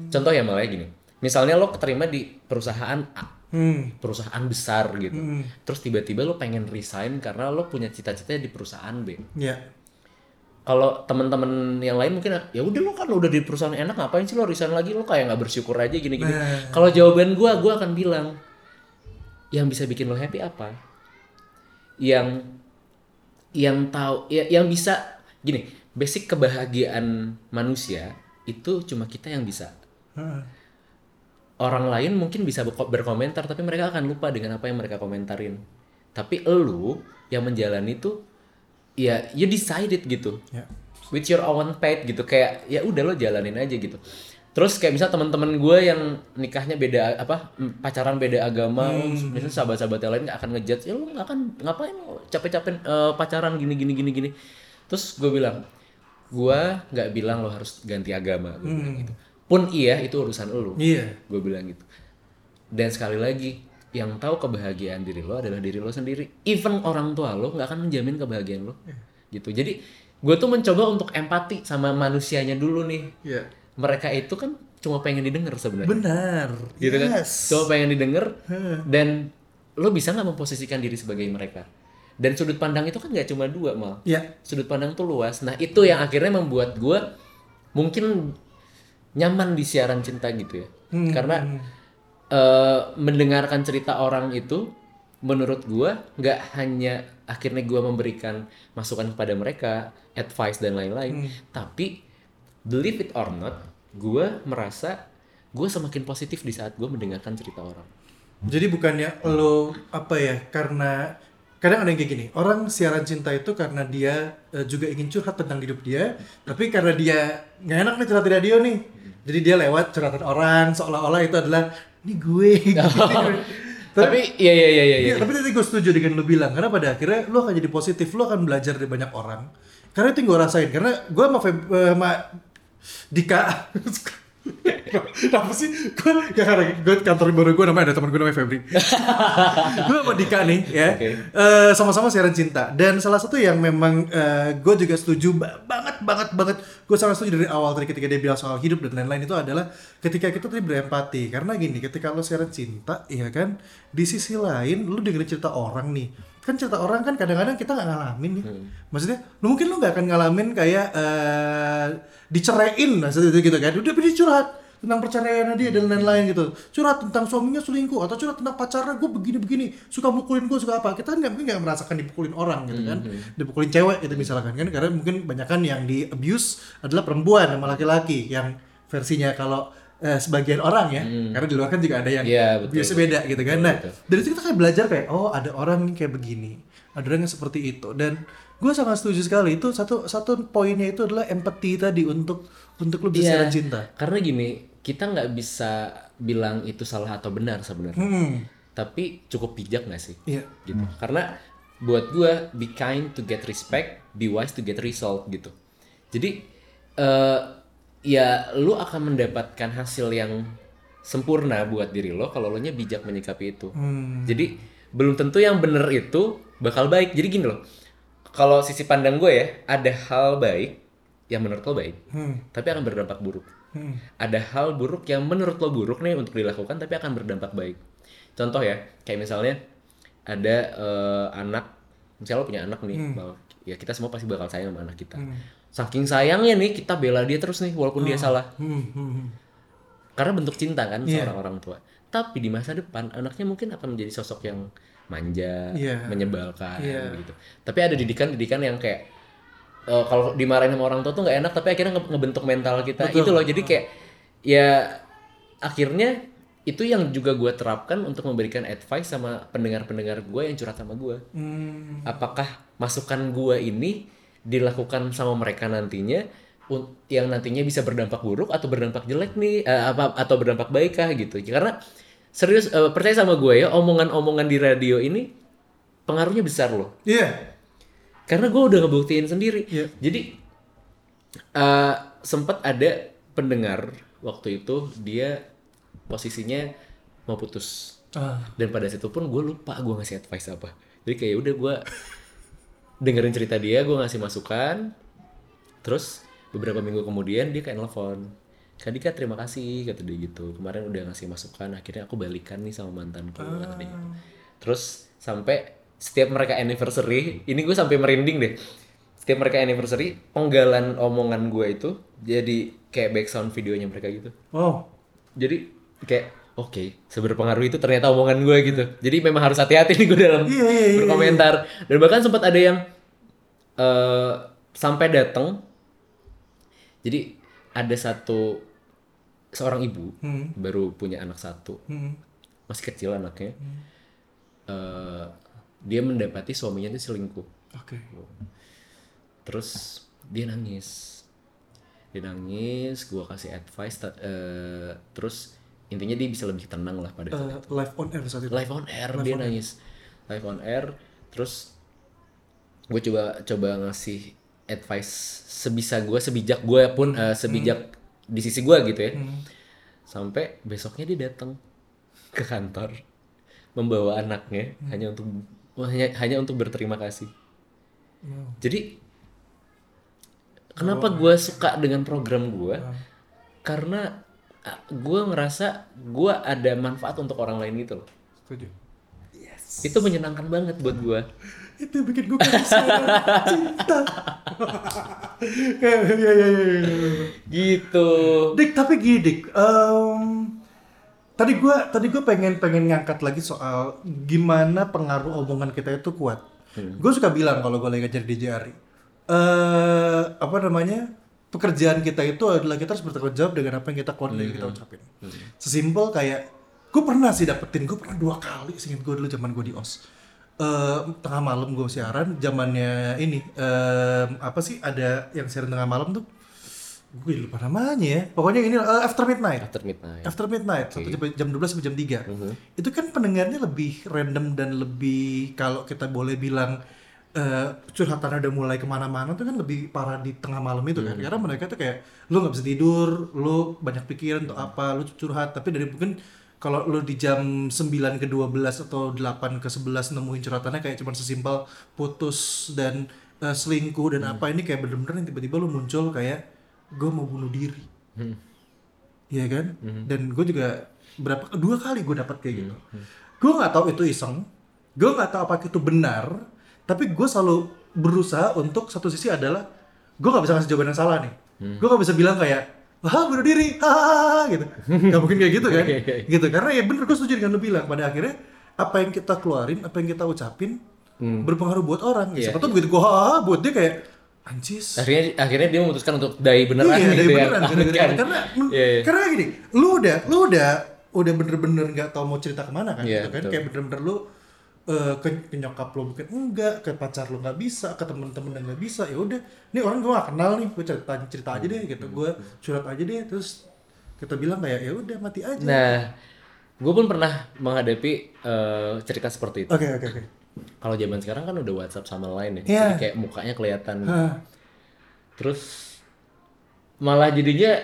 contoh ya malah gini misalnya lo keterima di perusahaan A Hmm. perusahaan besar gitu terus tiba-tiba lo pengen resign karena lo punya cita-cita di perusahaan B Ya. kalau teman-teman yang lain mungkin ya udah lo kan udah di perusahaan enak ngapain sih lo resign lagi lo kayak nggak bersyukur aja gini-gini. Nah. Kalau jawaban gua gua akan bilang yang bisa bikin lo happy apa? Yang yang tahu ya, yang bisa gini, basic kebahagiaan manusia itu cuma kita yang bisa. Orang lain mungkin bisa berko- berkomentar tapi mereka akan lupa dengan apa yang mereka komentarin. Tapi elu yang menjalani itu ya you decided gitu Ya. with your own path gitu kayak ya udah lo jalanin aja gitu terus kayak misal teman-teman gue yang nikahnya beda apa pacaran beda agama misalnya sahabat-sahabat yang lain nggak akan ngejudge ya lo nggak akan ngapain capek-capek eh, pacaran gini gini gini gini. Terus gue bilang gue nggak bilang lo harus ganti agama gue bilang gitu. Pun iya itu urusan lo Iya. gue bilang gitu. Dan sekali lagi yang tahu kebahagiaan diri lo adalah diri lo sendiri. Even orang tua lo nggak akan menjamin kebahagiaan lo gitu. Jadi gue tuh mencoba untuk empati sama manusianya dulu nih. Iya. Mereka itu kan cuma pengen didengar sebenarnya Benar. gitu kan Yes. cuma pengen didengar dan lo bisa nggak memposisikan diri sebagai mereka dan sudut pandang itu kan nggak cuma dua mal Ya. sudut pandang tuh luas. Nah itu yang akhirnya membuat gue mungkin nyaman di siaran cinta gitu ya, karena eh, mendengarkan cerita orang itu menurut gue nggak hanya akhirnya gue memberikan masukan kepada mereka, advice dan lain-lain, tapi believe it or not, gue merasa gue semakin positif di saat gue mendengarkan cerita orang. Jadi bukannya lo apa ya karena kadang ada yang kayak gini orang siaran cinta itu karena dia eh, juga ingin curhat tentang hidup dia tapi karena dia nggak enak nih curhat di radio nih jadi dia lewat curhatan orang seolah-olah itu adalah ini gue *laughs* gitu. Tapi iya iya iya iya. Iya, tapi tadi gue setuju dengan lo bilang karena pada akhirnya lo akan jadi positif, lo akan belajar dari banyak orang. Karena itu yang gue rasain karena gue sama, eh, sama Dika Kenapa sih? Gue ya karena gue kantor baru gue namanya ada teman gue namanya Febri. gue sama Dika nih ya, Oke. eh, sama-sama siaran cinta dan salah satu yang memang gue juga setuju ba- banget banget banget. gue sangat setuju dari awal tadi ketika dia bilang soal hidup dan lain-lain itu adalah ketika kita tadi berempati karena gini ketika lo share cinta ya kan di sisi lain lu dengerin cerita orang nih kan cerita orang kan kadang-kadang kita nggak ngalamin nih maksudnya lu mungkin lu nggak akan ngalamin kayak eh diceraiin maksudnya gitu kan. Udah dia curhat tentang perceraiannya dia dan lain-lain gitu. Curhat tentang suaminya selingkuh atau curhat tentang pacarnya gue begini-begini suka mukulin gue suka apa. Kita nggak mungkin nggak merasakan dipukulin orang gitu kan. Dipukulin cewek itu misalkan kan karena mungkin banyakan yang di abuse adalah perempuan sama laki-laki yang versinya kalau eh, sebagian orang ya. Karena di luar kan juga ada yang betul, biasa beda gitu kan. Nah dari situ kita kayak belajar kayak oh ada orang yang kayak begini ada orang yang seperti itu. Dan gue sangat setuju sekali itu satu satu poinnya itu adalah empati tadi untuk untuk lu bisa sharing cinta Karena gini, kita nggak bisa bilang itu salah atau benar sebenarnya. hmm. Tapi cukup bijak nggak sih? iya Gitu. Karena buat gua be kind to get respect, be wise to get result gitu. Jadi eh ya lu akan mendapatkan hasil yang sempurna buat diri lo kalau lo nya bijak menyikapi itu. Hmm. Jadi belum tentu yang bener itu bakal baik. Jadi gini loh. Kalau sisi pandang gue ya, ada hal baik yang menurut lo baik, Hmm. tapi akan berdampak buruk. Hmm. Ada hal buruk yang menurut lo buruk nih untuk dilakukan tapi akan berdampak baik. Contoh ya, kayak misalnya ada eh, anak, misalnya lo punya anak nih, bahwa ya kita semua pasti bakal sayang sama anak kita. Saking sayangnya nih kita bela dia terus nih walaupun dia salah. Hmm. Hmm. Karena bentuk cinta kan Iya. seorang orang tua. Tapi di masa depan anaknya mungkin akan menjadi sosok yang manja, Iya. menyebalkan Iya. gitu. Tapi ada didikan-didikan yang kayak eh, kalau dimarahin sama orang tua tuh nggak enak tapi akhirnya nge- ngebentuk mental kita. Betul. Itu loh. Jadi kayak ya akhirnya itu yang juga gue terapkan untuk memberikan advice sama pendengar-pendengar gue yang curhat sama gue. Hmm. Apakah masukan gue ini dilakukan sama mereka nantinya yang nantinya bisa berdampak buruk atau berdampak jelek nih eh, apa atau berdampak baik kah gitu karena serius eh, percaya sama gue ya omongan-omongan di radio ini pengaruhnya besar loh Iya. karena gue udah ngebuktiin sendiri Iya. jadi eh sempat ada pendengar waktu itu dia posisinya mau putus Ah. dan pada situ pun gue lupa gue ngasih advice apa jadi kayak udah gue dengerin cerita dia gue ngasih masukan terus beberapa minggu kemudian dia kayak nelfon Kak Dika terima kasih kata dia gitu. Kemarin udah ngasih masukan akhirnya aku balikan nih sama mantanku kata dia. Gitu. terus sampai setiap mereka anniversary ini gue sampai merinding deh. Setiap mereka anniversary penggalan omongan gue itu jadi kayak background videonya mereka gitu. Oh. jadi kayak oke seberpengaruh itu ternyata omongan gue gitu. Jadi memang harus hati-hati nih gue dalam Iya, iya, iya, berkomentar. dan bahkan sempat ada yang eh sampai datang jadi ada satu seorang ibu Hmm. baru punya anak satu Hmm. masih kecil anaknya Eh, dia mendapati suaminya itu selingkuh Oke. terus dia nangis dia nangis gue kasih advice eh, terus intinya dia bisa lebih tenang lah pada saat Eh, live on air saat itu. live on air dia nangis live on air terus gue coba coba ngasih advice sebisa gue sebijak gue pun eh, sebijak di sisi gue gitu ya. Sampai besoknya dia datang ke kantor membawa anaknya hanya untuk hanya hanya untuk berterima kasih. Wow. jadi kenapa gue suka dengan program gue karena gue ngerasa gue ada manfaat untuk orang lain gitu loh. Setuju. itu menyenangkan banget buat gue *laughs* Itu yang bikin gue suara cinta. Iya, iya, iya, iya. gitu Dik, tapi gini Dik, em, tadi gue tadi gue pengen pengen ngangkat lagi soal gimana pengaruh omongan kita itu kuat. Gue suka bilang kalau gue lagi ngajar di JRI, eh apa namanya pekerjaan kita itu adalah kita harus bertanggung jawab dengan apa yang kita keluar dari kita ucapin. Sesimpel kayak gue pernah sih dapetin, gue pernah dua kali singkat gue dulu zaman gue di os. Eh, tengah malam gue siaran, zamannya ini em, apa sih ada yang siaran tengah malam tuh? Gue lupa namanya ya. Pokoknya ini eh, after midnight. After midnight. After midnight satu jam, jam 12 sampai jam 3 itu kan pendengarnya lebih random dan lebih kalau kita boleh bilang eh curhatan udah mulai ke mana-mana tuh kan lebih parah di tengah malam itu kan. Karena mereka tuh kayak lu nggak bisa tidur lu banyak pikiran untuk apa lu curhat. Tapi dari mungkin kalau lu di jam 9 ke 12 atau 8 ke 11 nemuin curhatannya kayak cuman sesimpel putus dan eh, selingkuh dan apa ini kayak bener-bener yang tiba-tiba lu muncul kayak gue mau bunuh diri. Iya kan? Dan gue juga berapa dua kali gue dapat kayak gitu. Gue nggak tahu itu iseng gue nggak tahu apa itu benar tapi gue selalu berusaha untuk satu sisi adalah gue nggak bisa ngasih jawaban yang salah nih. Gue nggak bisa bilang kayak wah bunuh diri hahaha gitu nggak mungkin kayak gitu *laughs* kan gitu karena ya bener gue setuju dengan lu bilang pada akhirnya apa yang kita keluarin apa yang kita ucapin berpengaruh buat orang gitu. Iya. siapa tuh begitu gue hahaha buat dia kayak anjis akhirnya akhirnya dia memutuskan untuk die beneran iya, gitu dari ya beneran, gara-gara- Kan? karena Iya, iya. karena gini, lu udah lu udah udah bener-bener nggak tahu mau cerita ke mana kan, Iya, gitu kan, betul. kayak bener-bener lu eh, ke, ke nyokap lu mungkin enggak, ke pacar lu nggak bisa, ke temen-temen nggak bisa, ya udah, ini orang gua gak kenal nih, gue cerita cerita aja deh, gitu, gue curhat aja deh, terus kita bilang kayak ya udah mati aja. nah gue pun pernah menghadapi eh, cerita seperti itu Oke oke oke. kalau zaman sekarang kan udah WhatsApp sama lain ya Iya. jadi kayak mukanya kelihatan Hah. terus malah jadinya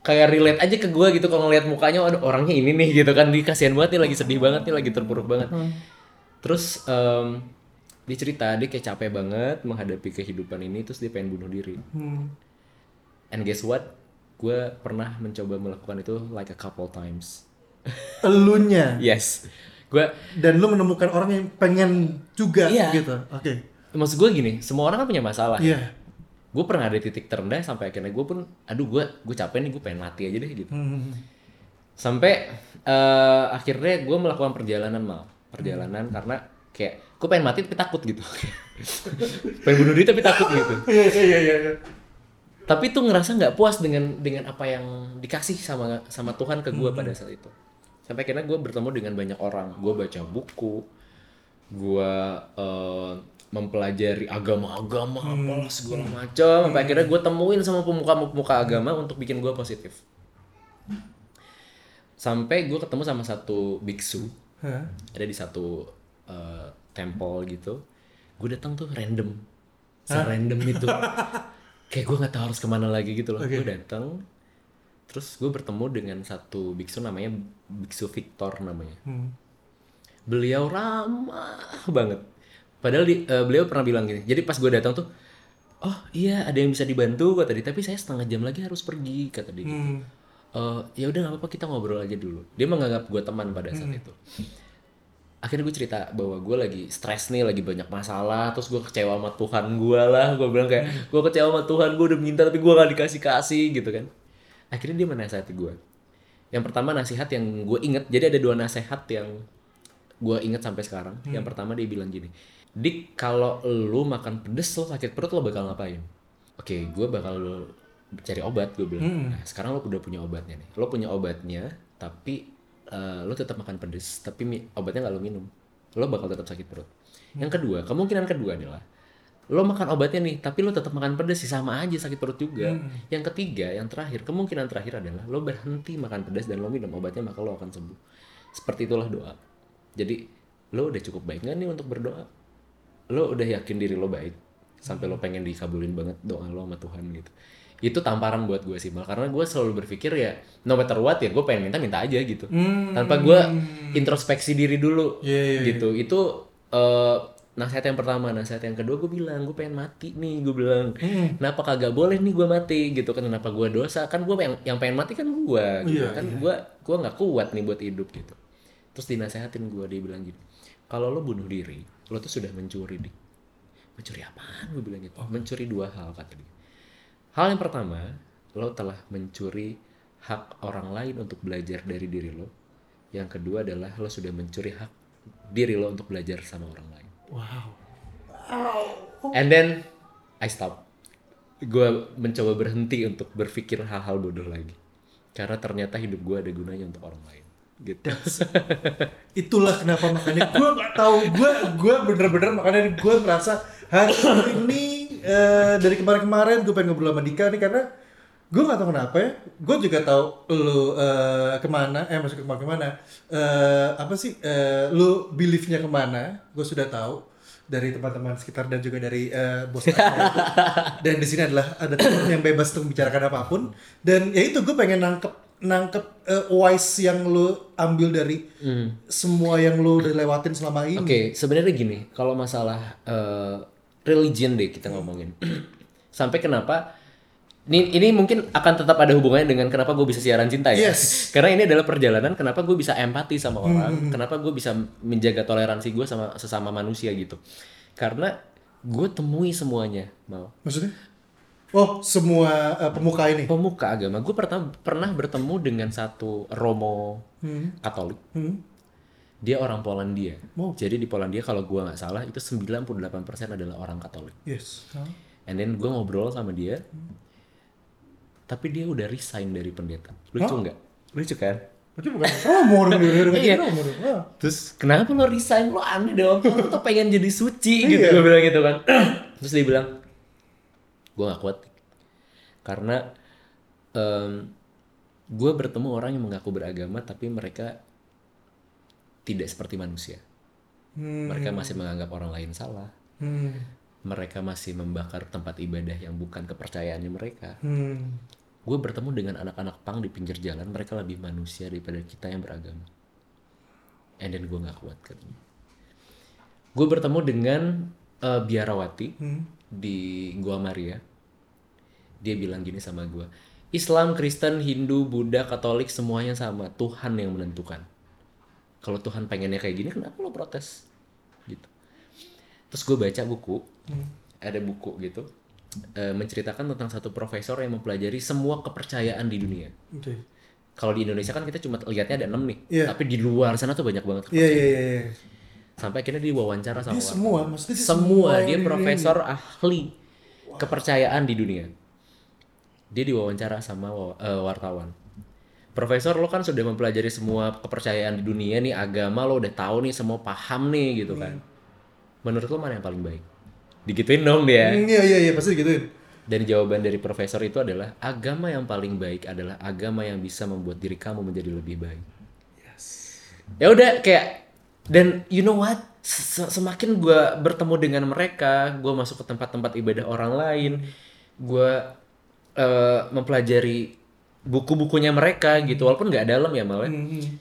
kayak relate aja ke gue gitu kalau ngeliat mukanya aduh orangnya ini nih gitu kan dia kasihan banget nih lagi sedih banget nih lagi terpuruk banget terus em, dia cerita dia kayak capek banget menghadapi kehidupan ini terus dia pengen bunuh diri Hmm. and guess what gue pernah mencoba melakukan itu like a couple times *laughs* Elunya yes gue dan lu menemukan orang yang pengen juga Iya. gitu. Oke. maksud gue gini semua orang kan punya masalah Iya. gue pernah ada titik terendah sampai akhirnya gue pun aduh gue gue capek nih gue pengen mati aja deh gitu Hmm. sampai eh, akhirnya gue melakukan perjalanan mal perjalanan karena kayak gue pengen mati tapi takut gitu. *laughs* Pengen bunuh diri tapi takut gitu. Iya iya iya iya. tapi tuh ngerasa nggak puas dengan dengan apa yang dikasih sama sama Tuhan ke gue pada saat itu. Sampai akhirnya gue bertemu dengan banyak orang. Gue baca buku gue eh, mempelajari agama-agama apalah segala macam. Sampai akhirnya gue temuin sama pemuka-pemuka agama untuk bikin gue positif. Sampai gue ketemu sama satu biksu Hah? ada di satu eh, temple gitu. Gue datang tuh random. Serandom itu. *laughs* Kayak gue nggak tahu harus ke mana lagi gitu loh. Gue datang terus gue bertemu dengan satu biksu namanya biksu Victor namanya. Hmm. beliau ramah banget. Padahal di- eh, beliau pernah bilang gini. Jadi pas gue datang tuh oh iya ada yang bisa dibantu kata dia. Tapi saya setengah jam lagi harus pergi kata dia gitu. Hmm. Eh, ya udah nggak apa-apa kita ngobrol aja dulu. Dia menganggap gue teman pada saat itu. Akhirnya gue cerita bahwa gue lagi stres nih lagi banyak masalah terus gue kecewa sama Tuhan gue lah. Gue bilang kayak gue kecewa sama Tuhan gue udah minta tapi gue gak dikasih kasih gitu kan. Akhirnya dia menasihati gue yang pertama nasihat yang gue inget jadi ada dua nasihat yang gue inget sampai sekarang. Yang pertama dia bilang gini dik kalau lu makan pedes lo sakit perut lo bakal ngapain? Oke gue bakal cari obat gue bilang. Nah sekarang lo udah punya obatnya nih. Lo punya obatnya tapi eh, lo tetap makan pedes tapi obatnya nggak lo minum. Lo bakal tetap sakit perut. Yang kedua kemungkinan kedua adalah lo makan obatnya nih tapi lo tetap makan pedes sih sama aja sakit perut juga. Yang ketiga yang terakhir kemungkinan terakhir adalah lo berhenti makan pedas dan lo minum obatnya maka lo akan sembuh. Seperti itulah doa. Jadi lo udah cukup baik nggak nih untuk berdoa? Lo udah yakin diri lo baik sampai lo pengen dikabulin banget doa lo sama Tuhan gitu. Itu tamparan buat gue sih mal. Karena gue selalu berpikir ya no matter what ya gue pengen minta minta aja gitu. Tanpa gue introspeksi diri dulu Iya, iya, gitu. Itu eh, nasihat yang pertama. Nasihat yang kedua gue bilang gue pengen mati nih gue bilang. Kenapa kagak boleh nih gue mati? gitu kan. Kenapa gue dosa? Kan gue yang yang pengen mati kan gue gitu Iya, kan gue gue nggak kuat nih buat hidup gitu. Terus dinasehatin gue dia bilang gini kalau lo bunuh diri lo tuh sudah mencuri dik mencuri apaan? Gue bilang gitu. Mencuri dua hal kata dia. Hal yang pertama lo telah mencuri hak orang lain untuk belajar dari diri lo. Yang kedua adalah lo sudah mencuri hak diri lo untuk belajar sama orang lain. Wow. and then I stop. Gue mencoba berhenti untuk berpikir hal-hal bodoh lagi. Karena ternyata hidup gue ada gunanya untuk orang lain gitu. *laughs* Itulah kenapa makanya gue nggak tahu. Gue gue bener-bener makanya gue merasa hari ini eh, dari kemarin-kemarin gue pengen ngobrol sama Dika nih karena gue nggak tahu kenapa ya. Gue juga tahu lu eh, ke mana eh masuk ke mana ke mana. Eh, apa sih eh, lu beliefnya ke mana gue sudah tahu. Dari teman-teman sekitar dan juga dari eh, bos *laughs* dan di sini adalah ada teman yang bebas untuk membicarakan apa pun. Dan ya itu gue pengen nangkep nangkep eh, wise yang lu ambil dari semua yang lu udah lewatin selama ini Oke, sebenarnya gini, kalau masalah eh, religion deh kita ngomongin. *clears throat* Sampai kenapa ini ini mungkin akan tetap ada hubungannya dengan kenapa gue bisa siaran cinta ya. Yes. *laughs* Karena ini adalah perjalanan kenapa gue bisa empati sama orang, kenapa gue bisa menjaga toleransi gue sama sesama manusia gitu. Karena gue temui semuanya, mau Maksudnya? Oh, semua eh, pemuka ini. pemuka agama. Gue pernah pernah bertemu dengan satu romo Katolik. Hmm. Dia orang Polandia. Oh. Jadi di Polandia kalau gue nggak salah itu 98% adalah orang Katolik. Yes. And then gue ngobrol sama dia. Tapi dia udah resign dari pendeta. Lucu nggak? Lucu kan? Berarti bukan romo dong dia udah Iya. romo dong. Terus kenapa lo resign? Lo aneh dong. Lo tuh pengen jadi suci gitu. Iya. Gue bilang gitu kan. *clears throat* Terus dia bilang, gue gak kuat. Karena em, gue bertemu orang yang mengaku beragama tapi mereka tidak seperti manusia. Hmm. Mereka masih menganggap orang lain salah. Hmm. Mereka masih membakar tempat ibadah yang bukan kepercayaannya mereka. Hmm. Gue bertemu dengan anak-anak pang di pinggir jalan, mereka lebih manusia daripada kita yang beragama. And then gue gak kuat kan. Gue bertemu dengan eh, biarawati Hmm. di Gua Maria. Dia bilang gini sama gue, Islam, Kristen, Hindu, Buddha, Katolik semuanya sama. Tuhan yang menentukan. Kalau Tuhan pengennya kayak gini, kenapa lo protes? Gitu. Terus gue baca buku, ada buku gitu, eh, menceritakan tentang satu profesor yang mempelajari semua kepercayaan di dunia. Oke. Kalau di Indonesia kan kita cuma lihatnya ada enam nih, Iya. tapi di luar sana tuh banyak banget. Iya iya iya. iya. Sampai akhirnya dia wawancara sama Dia semua, maksudnya dia semua yang dia di profesor ahli kepercayaan di dunia. Dia diwawancara sama eh, wartawan. Profesor lo kan sudah mempelajari semua kepercayaan di dunia nih agama lo udah tahu nih semua paham nih gitu kan. Menurut lo mana yang paling baik? Digituin dong dia. Hmm, Iya iya iya pasti gituin. Dan jawaban dari profesor itu adalah agama yang paling baik adalah agama yang bisa membuat diri kamu menjadi lebih baik. Ya udah kayak dan you know what? Se- Semakin gue bertemu dengan mereka, gue masuk ke tempat-tempat ibadah orang lain, gue eh, mempelajari buku-bukunya mereka gitu, walaupun nggak dalam ya malah. Hmm.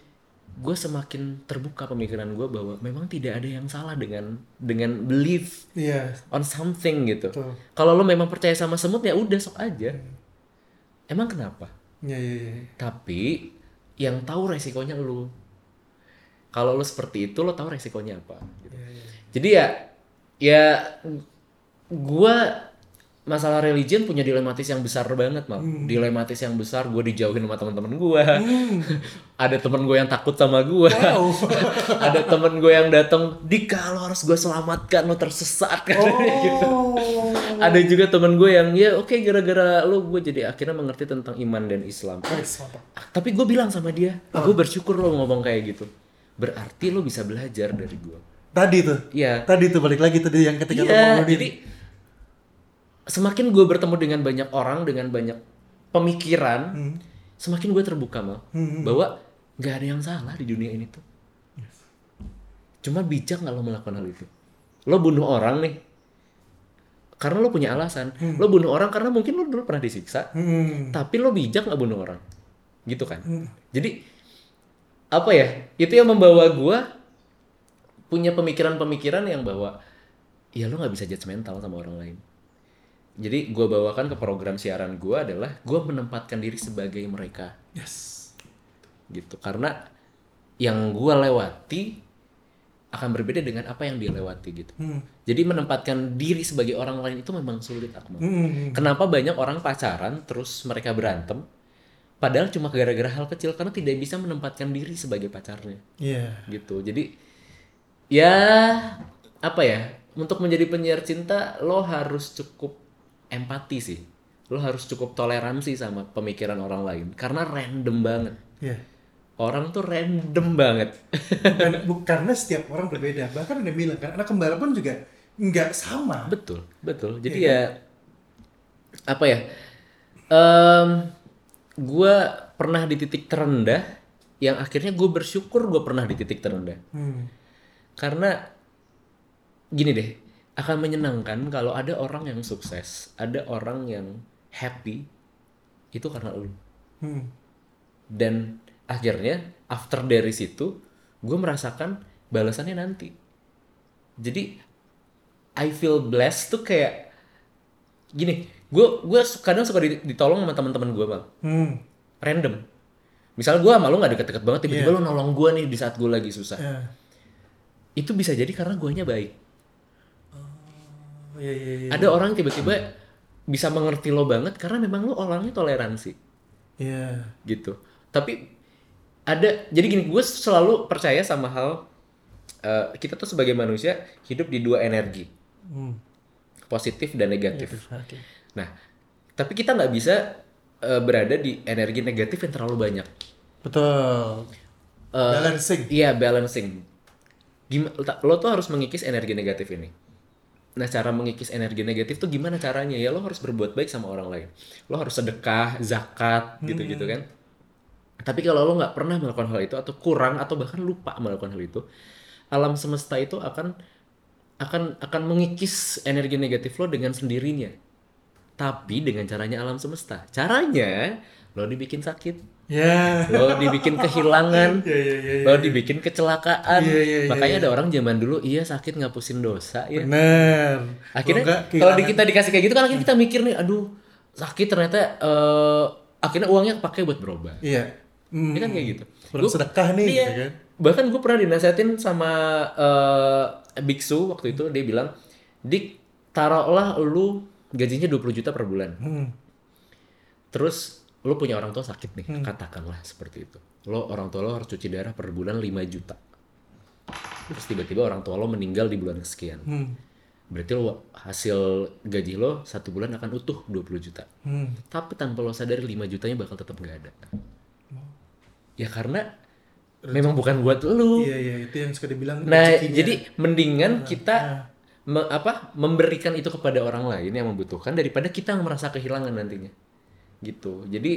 Gue semakin terbuka pemikiran gue bahwa memang tidak ada yang salah dengan dengan belief Iya. on something gitu. Kalau lo memang percaya sama semut ya udah sok aja. Emang kenapa? Iya iya iya. Tapi yang tahu resikonya lo. Kalau lo seperti itu lo tahu resikonya apa. gitu. Jadi ya ya gua masalah religion punya dilematis yang besar banget mal. Dilematis yang besar gue dijauhin sama teman-teman gua. *laughs* Ada temen gue yang takut sama gua. Wow. *laughs* Ada temen gue yang datang, Dika lo harus gue selamatkan lo tersesat kan *laughs* gitu Oh. ada juga temen gue yang ya oke gara-gara lo gue jadi akhirnya mengerti tentang iman dan Islam Nice. Ah, tapi gue bilang sama dia gue bersyukur lo ngomong kayak gitu berarti lo bisa belajar dari gue Tadi tuh. Iya Tadi tuh balik lagi tadi yang ketika lo iya ngomongin. jadi semakin gue bertemu dengan banyak orang dengan banyak pemikiran Hmm. semakin gue terbuka mal. Bahwa nggak ada yang salah di dunia ini tuh. Cuma bijak nggak lo melakukan hal itu? Lo bunuh orang nih karena lo punya alasan. Lo bunuh orang karena mungkin lo dulu pernah disiksa Hmm. tapi lo bijak nggak bunuh orang. Gitu kan? Jadi apa ya? Itu yang membawa gua punya pemikiran-pemikiran yang bahwa ya lo nggak bisa judgmental sama orang lain jadi gua bawakan ke program siaran gua adalah gua menempatkan diri sebagai mereka Yes. gitu karena yang gua lewati akan berbeda dengan apa yang dia lewati gitu Hmm. jadi menempatkan diri sebagai orang lain itu memang sulit Akmal Hmm. Kenapa banyak orang pacaran terus mereka berantem? Padahal cuma gara-gara hal kecil karena tidak bisa menempatkan diri sebagai pacarnya Iya. gitu. Jadi ya apa ya? Untuk menjadi penyiar cinta lo harus cukup empati sih. Lo harus cukup toleransi sama pemikiran orang lain karena random banget. Iya. Orang tuh random banget. *laughs* Bukan, bu- karena setiap orang berbeda. Bahkan udah bilang kan anak kembar pun juga nggak sama. betul, betul. Jadi ya apa ya? Em gue pernah di titik terendah yang akhirnya gue bersyukur gue pernah di titik terendah Hmm. karena gini deh akan menyenangkan kalau ada orang yang sukses ada orang yang happy itu karena lu Hmm. dan akhirnya after dari situ gue merasakan balasannya nanti jadi I feel blessed tuh kayak gini gue gue kadang suka di- ditolong sama teman-teman gue bang Hmm. random misal gue sama lo nggak deket-deket banget tiba-tiba Iya. lo nolong gue nih di saat gue lagi susah Ya. itu bisa jadi karena guanya baik Oh, iya iya iya. ada orang tiba-tiba bisa mengerti lo banget karena memang lo orangnya toleransi Iya. gitu tapi ada jadi gini gue selalu percaya sama hal eh, kita tuh sebagai manusia hidup di dua energi Hmm. positif dan negatif Oke. nah tapi kita nggak bisa eh, berada di energi negatif yang terlalu banyak Betul. Eh, Balancing. Iya balancing. Gimana lo tuh harus mengikis energi negatif ini. Nah cara mengikis energi negatif tuh gimana caranya ya lo harus berbuat baik sama orang lain. Lo harus sedekah, zakat gitu-gitu kan. Tapi kalau lo nggak pernah melakukan hal itu atau kurang atau bahkan lupa melakukan hal itu, alam semesta itu akan akan akan mengikis energi negatif lo dengan sendirinya. Tapi dengan caranya alam semesta. Caranya lo dibikin sakit, Ya. lo dibikin kehilangan, Iya *laughs* iya iya. lo dibikin kecelakaan. Iya, iya, iya, Makanya ada orang zaman dulu iya sakit ngapusin dosa ya. Bener. Akhirnya Kalau di kita dikasih kayak gitu kan akhirnya kita mikir nih, aduh sakit ternyata eh, akhirnya uangnya pakai buat berobat. Iya. Hmm. Ini kan kayak gitu. Gua- sedekah nih, Iya. ya kan? Bahkan gue pernah dinasehatin sama eh, biksu waktu itu dia bilang, dik taruhlah lu gajinya 20 juta per bulan. Hmm. Terus lo punya orang tua sakit nih, katakanlah seperti itu. Lo orang tua lo harus cuci darah per bulan 5 juta. Terus tiba-tiba orang tua lo meninggal di bulan sekian. Hmm. Berarti lo hasil gaji lo satu bulan akan utuh 20 juta. Hmm. Tapi tanpa lo sadari 5 jutanya bakal tetap nggak ada. Ya karena memang bukan buat lo. Iya iya itu yang suka dibilang Nah, jadi mendingan kita me- apa memberikan itu kepada orang lain yang membutuhkan daripada kita yang merasa kehilangan nantinya. Gitu. Jadi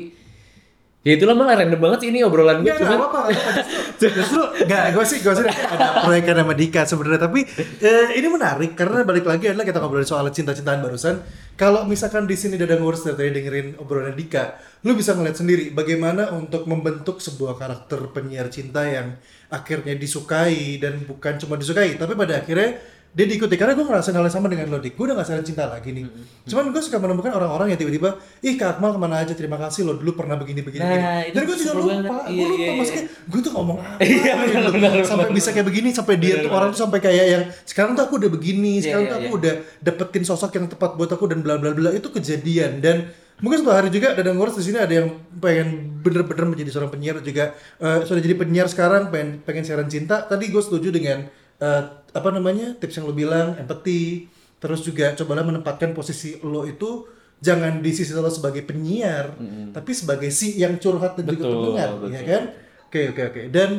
ya itulah malah random banget sih ini obrolan gue cuman nggak apa-apa. *laughs* Justru, justru nggak, gue sih, gue sih ada proyekan sama Dika sebenarnya. Tapi eh, ini menarik karena balik lagi adalah kita ngobrolin soal cinta-cintaan barusan. Kalau misalkan di sini Dadang ngurus dari tadi dengerin obrolan Dika, lu bisa ngeliat sendiri bagaimana untuk membentuk sebuah karakter penyiar cinta yang akhirnya disukai dan bukan cuma disukai, tapi pada akhirnya dia diikuti karena gue ngerasain hal yang sama dengan lo dik gue udah gak saling cinta lagi nih cuman gue suka menemukan orang-orang yang tiba-tiba ih kak Akmal ke mana aja terima kasih lo dulu pernah begini begini, Nah, begini. dan gue juga lupa gue Iya, lupa iya, iya. maksudnya gue tuh ngomong apa *laughs* Iya, gitu. benar, benar, sampai benar. bisa kayak begini sampai dia tuh orang tuh sampai kayak yang sekarang tuh aku udah begini sekarang iya, tuh aku iya. udah dapetin sosok yang tepat buat aku dan bla bla bla itu kejadian dan mungkin suatu hari juga Dadang ngurus di sini ada yang pengen bener-bener menjadi seorang penyiar juga eh, sudah jadi penyiar sekarang pengen pengen siaran cinta tadi gue setuju dengan eh, apa namanya tips yang lo bilang empati terus juga cobalah menempatkan posisi lo itu jangan di sisi lo sebagai penyiar tapi sebagai si yang curhat dan juga Betul, pendengar betul. ya kan? Oke oke oke. Dan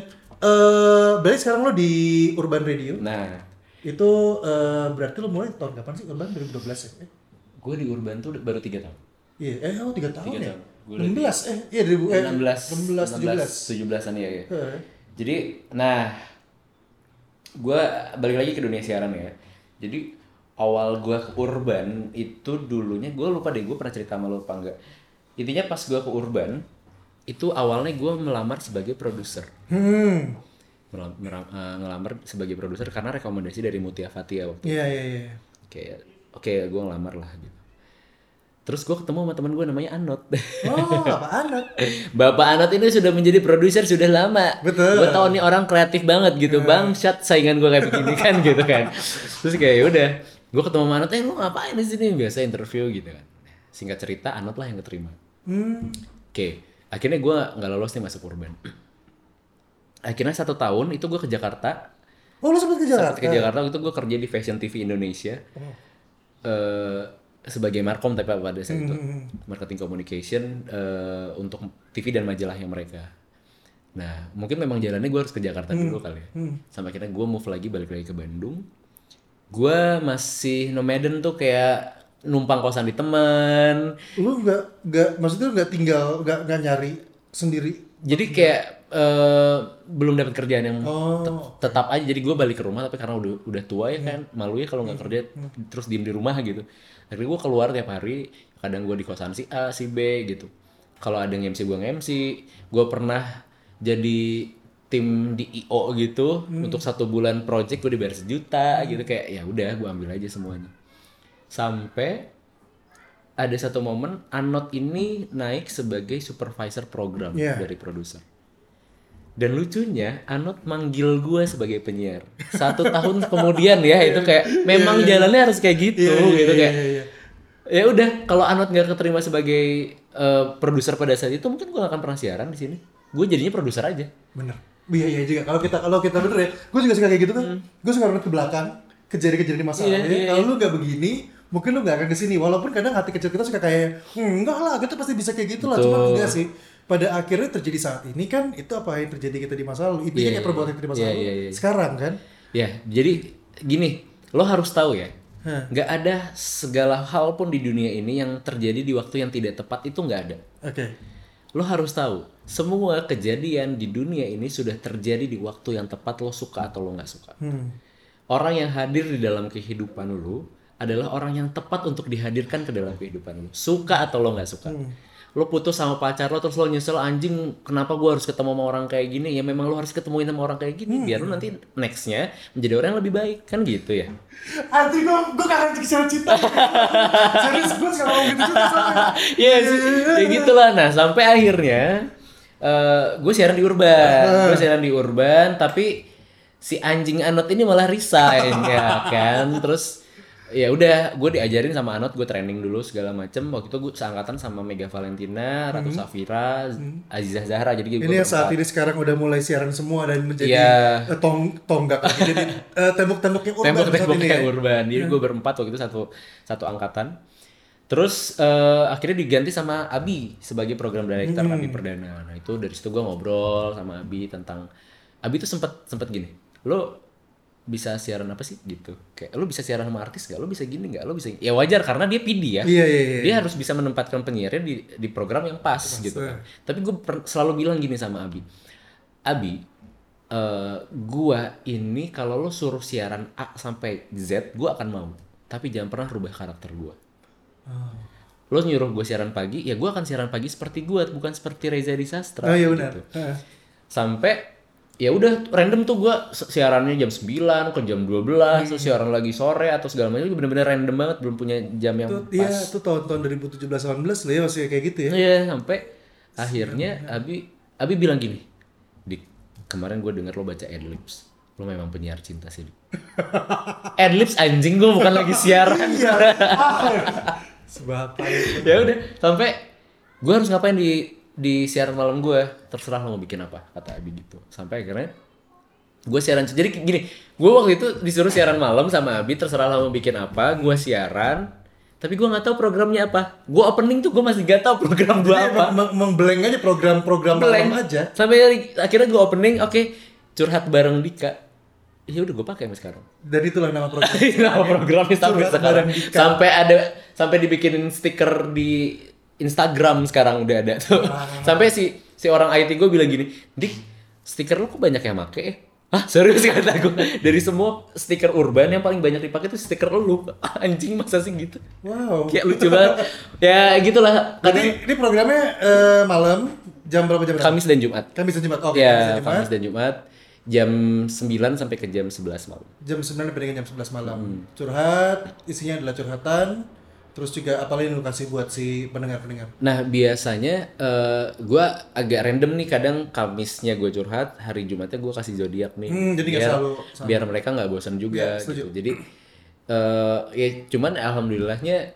eh berarti sekarang lo di Urban Radio? Nah. Itu eh, berarti lo mulai tahun kapan sih? Urban 2012 ya? Gue di urban tuh baru tiga tahun. Iya eh oh tiga tahun Tiga ya? tahun. Gua udah 16 eh iya 2000 eh 16 16 17 17an ya, ya. Eh, Jadi, nah, gue balik lagi ke dunia siaran ya. Jadi awal gue ke urban itu dulunya gue lupa deh gue pernah cerita sama lo apa enggak. Intinya pas gue ke urban itu awalnya gue melamar sebagai produser. hmm Melam- meram- eh, ngelamar sebagai produser karena rekomendasi dari Mutia Fatia waktu iya iya iya kayak oke gue ngelamar lah gitu. Terus gue ketemu sama teman gue namanya Anot. oh apa *laughs* anak Bapak Anot ini sudah menjadi produser sudah lama. Betul. Gue tau nih orang kreatif banget gitu. Bang, shot saingan gue kayak begini kan *laughs* gitu kan. Terus kayak "Ya udah, gue ketemu sama Anot, eh lu ngapain di sini? Biasa interview gitu kan. Singkat cerita, Anot lah yang keterima. hmm Oke, akhirnya gue nggak lolos nih masuk urban. *clears throat* Akhirnya satu tahun itu gue ke Jakarta. oh lo sempat ke Jakarta Ke Jakarta itu gue kerja di Fashion TV Indonesia. Eh, sebagai markom tapi pada saat itu marketing communication eh, untuk TV dan majalahnya mereka. Nah mungkin memang jalannya gue harus ke Jakarta dulu kali ya. Sampai akhirnya gue move lagi balik lagi ke Bandung. Gue masih nomaden tuh kayak numpang kosan di temen. lu nggak nggak maksudnya lu nggak tinggal nggak nggak nyari sendiri Jadi kayak eh, belum dapat kerjaan yang oh tet- tetap aja. Jadi gue balik ke rumah tapi karena udah udah tua ya kan malu ya kalau nggak kerja terus diem di rumah gitu. Akhirnya gue keluar tiap hari. Kadang gue di kosan si A, si B gitu. Kalau ada yang MC gue nge-MC. Gue pernah jadi tim di IO gitu untuk satu bulan project gue dibayar sejuta gitu kayak ya udah gue ambil aja semuanya sampai ada satu momen Anot ini naik sebagai supervisor program Iya. dari produser. Dan lucunya Anot manggil gue sebagai penyiar. Satu tahun kemudian ya itu kayak memang jalannya harus kayak gitu Iya, iya, gitu iya, kayak. iya, iya. Ya udah kalau Anot nggak keterima sebagai eh, produser pada saat itu mungkin gue gak akan pernah siaran di sini. Gue jadinya produser aja. Bener. Iya iya juga. Kalau kita kalau kita bener ya, gue juga suka kayak gitu tuh. Gue suka runut ke belakang, kejadian-kejadian di masa Iya, lalu. iya, Kalau lu gak begini, mungkin lu gak akan ke sini. Walaupun kadang hati kecil kita suka kayak, "Hmm, enggak lah, kita pasti bisa kayak gitu lah. Cuma enggak sih. Pada akhirnya terjadi saat ini kan itu apa yang terjadi kita di masa lalu. Intinya Iya, kayak perbuatan kita di masa iya, lalu. iya, iya. Sekarang kan. Ya, jadi gini, lo harus tahu ya, nggak ada segala hal pun di dunia ini yang terjadi di waktu yang tidak tepat itu nggak ada. Oke. Lo harus tahu, semua kejadian di dunia ini sudah terjadi di waktu yang tepat lo suka atau lo nggak suka. Hmm. Orang yang hadir di dalam kehidupan lo adalah orang yang tepat untuk dihadirkan ke dalam kehidupan lo. Suka atau lo nggak suka. Lo putus sama pacar lo terus lo nyesel anjing kenapa gua harus ketemu sama orang kayak gini ya memang lo harus ketemuin sama orang kayak gini biar lo nanti nextnya menjadi orang yang lebih baik kan gitu ya Anjir gue gue kangen kisah cinta. Serius gue sekarang gitu juga. *laughs* Iya sih, ya gitulah. Nah sampai akhirnya gue siaran di Urban, *laughs* gue siaran di Urban, tapi si anjing Anot ini malah resign *laughs* ya kan, terus ya udah gue diajarin sama Anot, gue training dulu segala macem. Waktu itu gue seangkatan sama Mega Valentina, Ratu Safira, Azizah Zahra, jadi gue Ini yang saat ini sekarang udah mulai siaran semua dan menjadi Iya. eh, tong tonggak jadi *laughs* eh, tembok-temboknya urban saat tembok-tembok ini kayak ya. urban. Jadi gue berempat waktu itu satu satu angkatan. Terus eh, akhirnya diganti sama Abi sebagai program director Hmm. Abi Perdana. Nah itu dari situ gue ngobrol sama Abi tentang Abi tuh sempet sempet gini, lo bisa siaran apa sih gitu? Kayak lo bisa siaran sama artis gak? Lo bisa gini gak? Lo bisa ya wajar karena dia PD ya. Iya iya iya. Dia harus bisa menempatkan penyiarnya di di program yang pas, gitu kan. Tapi gue selalu bilang gini sama Abi. Abi, eh gua ini kalau lo suruh siaran A sampai Z, gua akan mau. Tapi jangan pernah rubah karakter gua. Oh. Lo nyuruh gue siaran pagi, ya gua akan siaran pagi seperti gua, bukan seperti Reza Disastra. Oh iya benar. gitu. Sampai ya udah random tuh gua si- siarannya jam 9 ke jam 12 terus siaran lagi sore atau segala macam bener-bener random banget belum punya jam yang Itu pas iya itu tahun-tahun 2017 18 lah ya masih kayak gitu ya. Iya, sampai akhirnya Abi Abi bilang gini, Dik, kemarin gue denger lo baca Adlibs. Lo memang penyiar cinta sih, Dik. *laughs* Adlibs anjing gue bukan lagi siaran. Iya. *laughs* Sebab ya udah, sampai gue harus ngapain di di siaran malam gue, terserah lo mau bikin apa, kata Abi gitu. Sampai akhirnya gue siaran. Jadi gini gue waktu itu disuruh siaran malam sama Abi terserah lo mau bikin apa gue siaran. Tapi gue nggak tahu programnya apa. Gue opening tuh gue masih nggak tahu program gue apa. blank aja program-program blank. malam aja. sampai akhirnya gue opening oke curhat bareng Dika. Ya udah gue pakai sampai sekarang. Dan itulah nama program. *laughs* nama programnya sampai sekarang. Dika. sampai ada sampai dibikinin stiker di Instagram sekarang udah ada tuh sampai si si orang IT gue bilang gini dik stiker lu kok banyak yang make ya Hah serius *laughs* kata gue dari semua stiker urban yang paling banyak dipakai tuh stiker lu *laughs* anjing masa sih gitu Wow. kayak lucu banget ya gitulah Berarti kadang ini programnya eh, malam jam berapa jam berapa? Kamis dan Jumat Kamis dan Jumat. Oke, Kamis dan ya Jumat. Kamis dan Jumat jam 9 sampai ke jam 11 malam Jam 9 sampai dengan jam 11 malam. Hmm. Curhat, isinya adalah curhatan. Terus juga apa lagi kasih buat si pendengar-pendengar? Nah biasanya eh gua agak random nih kadang Kamisnya gue curhat, hari Jumatnya gue kasih zodiak nih. Hmm, jadi biar, selalu sama. biar mereka nggak bosan juga. Setuju. gitu. Jadi eh ya cuman alhamdulillahnya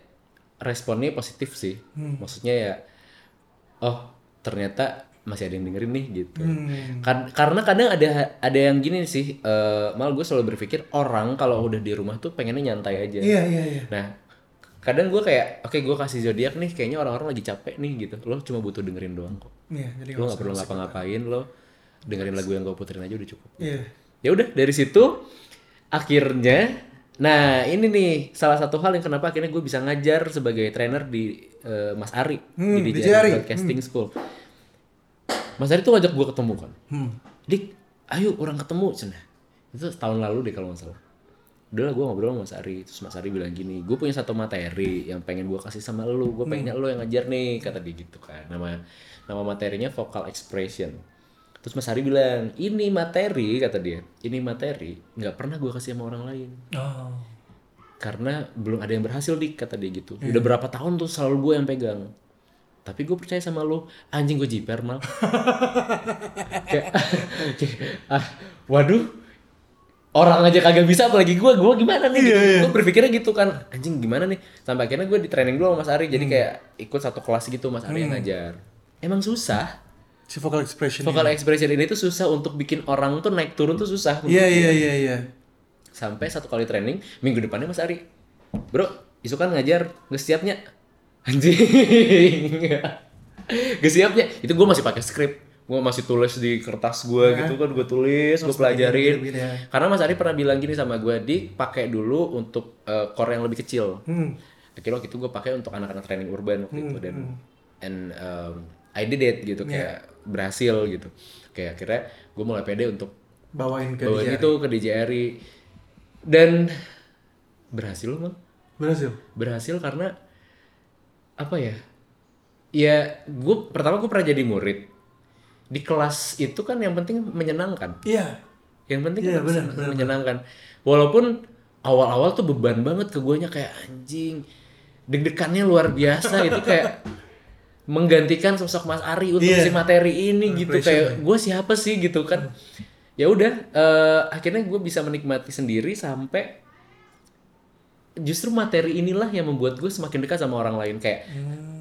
responnya positif sih. Hmm. Maksudnya ya, oh ternyata masih ada yang dengerin nih gitu. Hmm. Kar- karena kadang ada ada yang gini sih, eh malah gue selalu berpikir orang kalau udah di rumah tuh pengennya nyantai aja. Iya, iya, iya. Nah, kadang gue kayak, oke gue kasih zodiak nih, kayaknya orang-orang lagi capek nih gitu. Lo cuma butuh dengerin doang kok. Jadi Lo nggak perlu ngapa-ngapain, lo dengerin lagu yang gue puterin aja udah cukup. Iya. Ya udah dari situ akhirnya, nah ini nih salah satu hal yang kenapa akhirnya gue bisa ngajar sebagai trainer di eh, Mas Ari Hmm, di di DJI Ari. Broadcasting School. Mas Ari tuh ngajak gue ketemu kan. Hmm. Dik, ayo orang ketemu cina. Itu tahun lalu deh kalau nggak salah. Udah lah gue ngobrol sama Mas Ari. Terus Mas Ari bilang gini, gue punya satu materi yang pengen gue kasih sama lu. Gue pengennya lu yang ngajar nih, kata dia gitu kan. Nama nama materinya vocal expression. Terus Mas Ari bilang, ini materi, kata dia. Ini materi, nggak pernah gue kasih sama orang lain. Oh. karena belum ada yang berhasil dik kata dia gitu udah berapa tahun tuh selalu gue yang pegang tapi gue percaya sama lo anjing gue jiper mal *laughs* kayak, *laughs* kayak, ah waduh orang aja kagak bisa apalagi gue gue gimana nih? Iya, iya. gue berpikirnya gitu kan anjing gimana nih? Sampai akhirnya gue di training dulu sama Mas Ari jadi kayak ikut satu kelas gitu Mas Ari yang ngajar. Emang susah? Si vocal expression. vocal expression ini tuh susah untuk bikin orang tuh naik turun tuh susah Iya iya iya iya. sampai satu kali training minggu depannya Mas Ari bro isu kan ngajar nggak siapnya anjing. *laughs* Nggak siapnya itu gue masih pakai skrip gue masih tulis di kertas gue gitu kan gue tulis gue pelajarin. begini, ya. karena Mas Ari pernah bilang gini sama gue di pakai dulu untuk eh, core yang lebih kecil. Hmm. akhirnya waktu itu gue pakai untuk anak-anak training urban waktu itu dan and um, I did it gitu kayak berhasil gitu. Kayak akhirnya gue mulai pede untuk Bawain ke bawa dia. itu ke DJRI dan berhasil bang Berhasil. berhasil karena apa ya ya gue pertama gue pernah jadi murid di kelas itu kan yang penting menyenangkan. Iya. yang penting Iya, kan benar, sen- benar, menyenangkan. Walaupun awal-awal tuh beban banget ke guanya kayak anjing. Deg-degannya luar biasa *laughs* itu kayak menggantikan sosok Mas Ari untuk Iya. si materi ini gitu kayak gue siapa sih? gitu kan. Ya udah eh, akhirnya gue bisa menikmati sendiri sampai justru materi inilah yang membuat gue semakin dekat sama orang lain. Kayak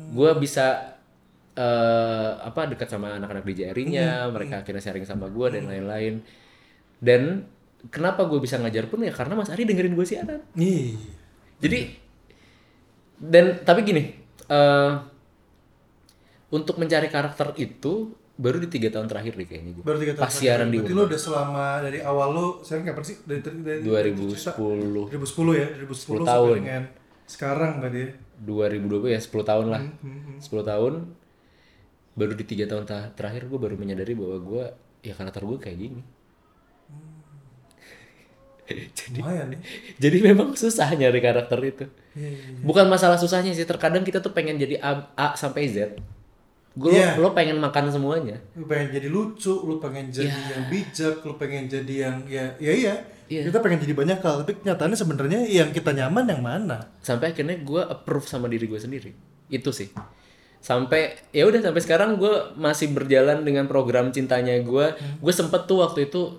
gue bisa eh apa dekat sama anak-anak DJRI-nya mereka akhirnya sharing sama gue dan lain-lain. Dan kenapa gue bisa ngajar pun ya karena Mas Ari dengerin gue siaran. Nih. jadi dan tapi gini eh untuk mencari karakter itu baru di tiga tahun terakhir deh kayaknya gue Baru tiga tahun. pas siaran di Berarti lo udah selama dari awal lo, sekarang kapan sih? Dari, dari, dari 2010 2010 ya, 2010 sampai tahun. dengan sekarang berarti ya. 2020 ya 10 tahun lah. Hmm, 10 tahun baru di tiga tahun ta- terakhir gue baru menyadari bahwa gue ya karakter gue kayak gini *laughs* jadi Lumayan nih. jadi memang susah nyari karakter itu Iya, iya, iya. bukan masalah susahnya sih terkadang kita tuh pengen jadi A, A sampai Z gue Iya. lo pengen makan semuanya Lu pengen jadi lucu, lu pengen jadi Ya. yang bijak, lu pengen jadi yang ya ya iya. Iya. Kita pengen jadi banyak hal, tapi kenyataannya sebenarnya yang kita nyaman yang mana? sampai akhirnya gue approve sama diri gue sendiri itu sih sampai ya udah sampai sekarang gue masih berjalan dengan program cintanya gue gue sempet tuh waktu itu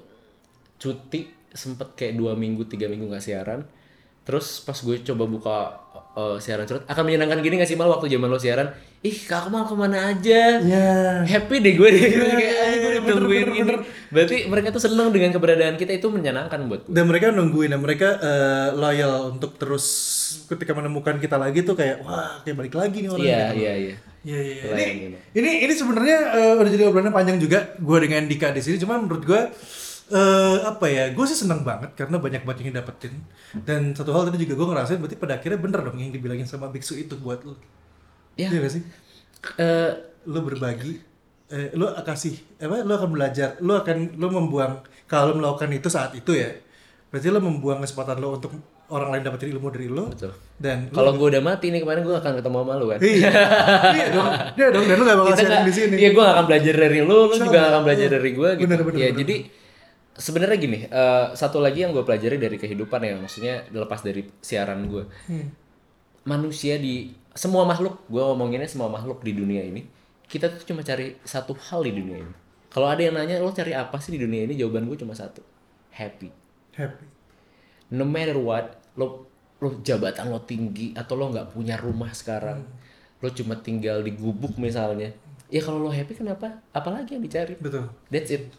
cuti sempet kayak dua minggu tiga minggu nggak siaran. Terus pas gue coba buka uh, siaran curhat akan menyenangkan gini gak sih mal waktu zaman lo siaran? Ih kak Kemal ke mana aja? Ya. happy deh gue deh *laughs* kayak "Ah, gue udah nungguin ini berarti mereka tuh seneng dengan keberadaan kita itu menyenangkan buat gue Dan mereka nungguin dan mereka eh, loyal untuk terus ketika menemukan kita lagi tuh kayak wah kayak balik lagi nih orang. iya iya iya Iya iya. iya. Layan Ini gitu. ini ini sebenarnya eh, udah jadi obrolan panjang juga gue dengan Dika di sini. Cuman menurut gue eh apa ya? Gue sih seneng banget karena banyak banget yang dapetin. Dan satu hal tadi juga gue ngerasain berarti pada akhirnya bener dong yang dibilangin sama biksu itu buat. Ya. Iya gak sih? Eh, Lu berbagi, eh, lu kasih, apa? Lu akan belajar, lu akan, lu membuang kalau melakukan itu saat itu ya. Berarti lu membuang kesempatan lu untuk orang lain dapetin ilmu dari lu. Betul. Dan Kalau gue udah mati nih kemarin gue akan ketemu sama lu kan. iya, *laughs* iya dong, iya dong, dan lu gak bakal sharing di sini. Iya gue gak akan belajar dari lu, lu juga gak akan belajar dari gue gitu. Bener, bener, ya bener. jadi sebenarnya gini, eh, satu lagi yang gue pelajari dari kehidupan ya, maksudnya lepas dari siaran gue. Hmm. Manusia di semua makhluk, gue ngomonginnya semua makhluk di dunia ini, kita tuh cuma cari satu hal di dunia ini. Kalau ada yang nanya lo cari apa sih di dunia ini, jawaban gue cuma satu, happy. Happy. no matter what lo lo jabatan lo tinggi atau lo nggak punya rumah sekarang lo cuma tinggal di gubuk misalnya ya kalau lo happy kenapa? Apalagi yang dicari. Betul. that's it.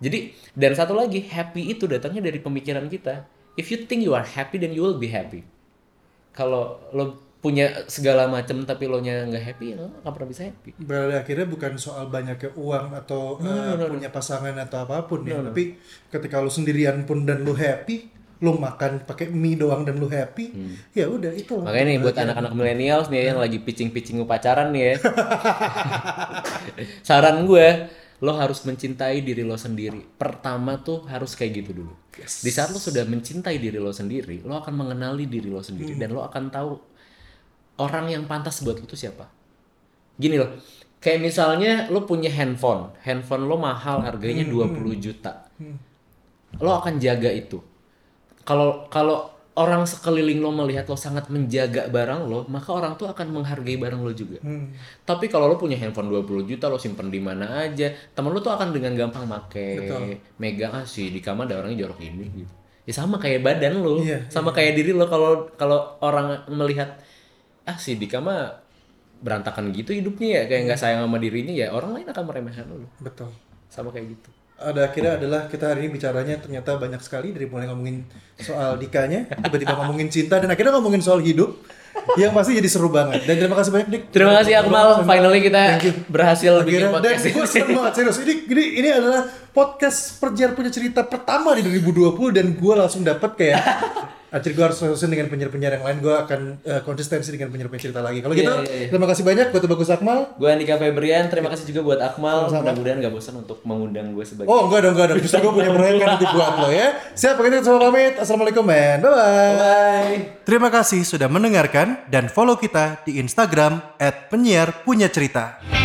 Jadi dan satu lagi happy itu datangnya dari pemikiran kita. If you think you are happy then you will be happy. Kalau lo punya segala macam tapi lo nya nggak happy ya lo nggak pernah bisa happy. Pada akhirnya bukan soal banyaknya uang atau uh, punya pasangan atau apa pun ya, tapi ketika lu sendirian pun dan lu happy, lu makan pakai mie doang dan lu happy, ya udah itu. Makanya nih buat anak-anak milenial nih yang lagi pitching-pitching pacaran nih ya. *laughs* Saran gue, lo harus mencintai diri lo sendiri. Pertama tuh harus kayak gitu dulu. Di saat lo sudah mencintai diri lo sendiri, lo akan mengenali diri lo sendiri dan lo akan tahu orang yang pantas buat lo tuh siapa. Gini loh, kayak misalnya lo punya handphone, handphone lo mahal harganya 20 juta. Lo akan jaga itu kalau kalau orang sekeliling lo melihat lo sangat menjaga barang lo, maka orang tuh akan menghargai barang lo juga. Hmm. Tapi kalau lo punya handphone 20 juta, lo simpen di mana aja, temen lo tuh akan dengan gampang make, megang ah sih di kamar ada orangnya jorok ini gitu. Ya sama kayak badan lo, Iya, sama kayak diri lo kalau kalau orang melihat ah si Dika mah berantakan gitu hidupnya ya kayak nggak sayang sama dirinya ya orang lain akan meremehkan lo Betul. sama kayak gitu ada akhirnya adalah kita hari ini bicaranya ternyata banyak sekali dari mulai ngomongin soal Dikanya, tiba-tiba ngomongin cinta dan akhirnya ngomongin soal hidup yang pasti jadi seru banget. Dan terima kasih banyak Dik. terima kasih Akmal finally kita berhasil bikin Akhirnya, dan podcast gue ini seneng banget serius. Ini, ini ini adalah podcast perjiar punya cerita pertama di 2020 dan gue langsung dapet kayak Akhirnya gue harus terusin dengan penyiar-penyiar yang lain. Gue akan eh, konsistensi dengan penyiar-penyiar cerita lagi. Kalau Iya, gitu, iya, iya. terima kasih banyak buat Bagus Akmal. Gue Andika Febrian terima kasih juga buat Akmal. Mudah-mudahan gak bosan untuk mengundang gue sebagai Oh enggak dong, enggak dong. Justru gue punya proyek kan nanti buat lo ya. Siap, begitu semua pamit. Assalamualaikum men. Bye-bye. Bye Terima kasih sudah mendengarkan dan follow kita di Instagram @penyiar punya cerita.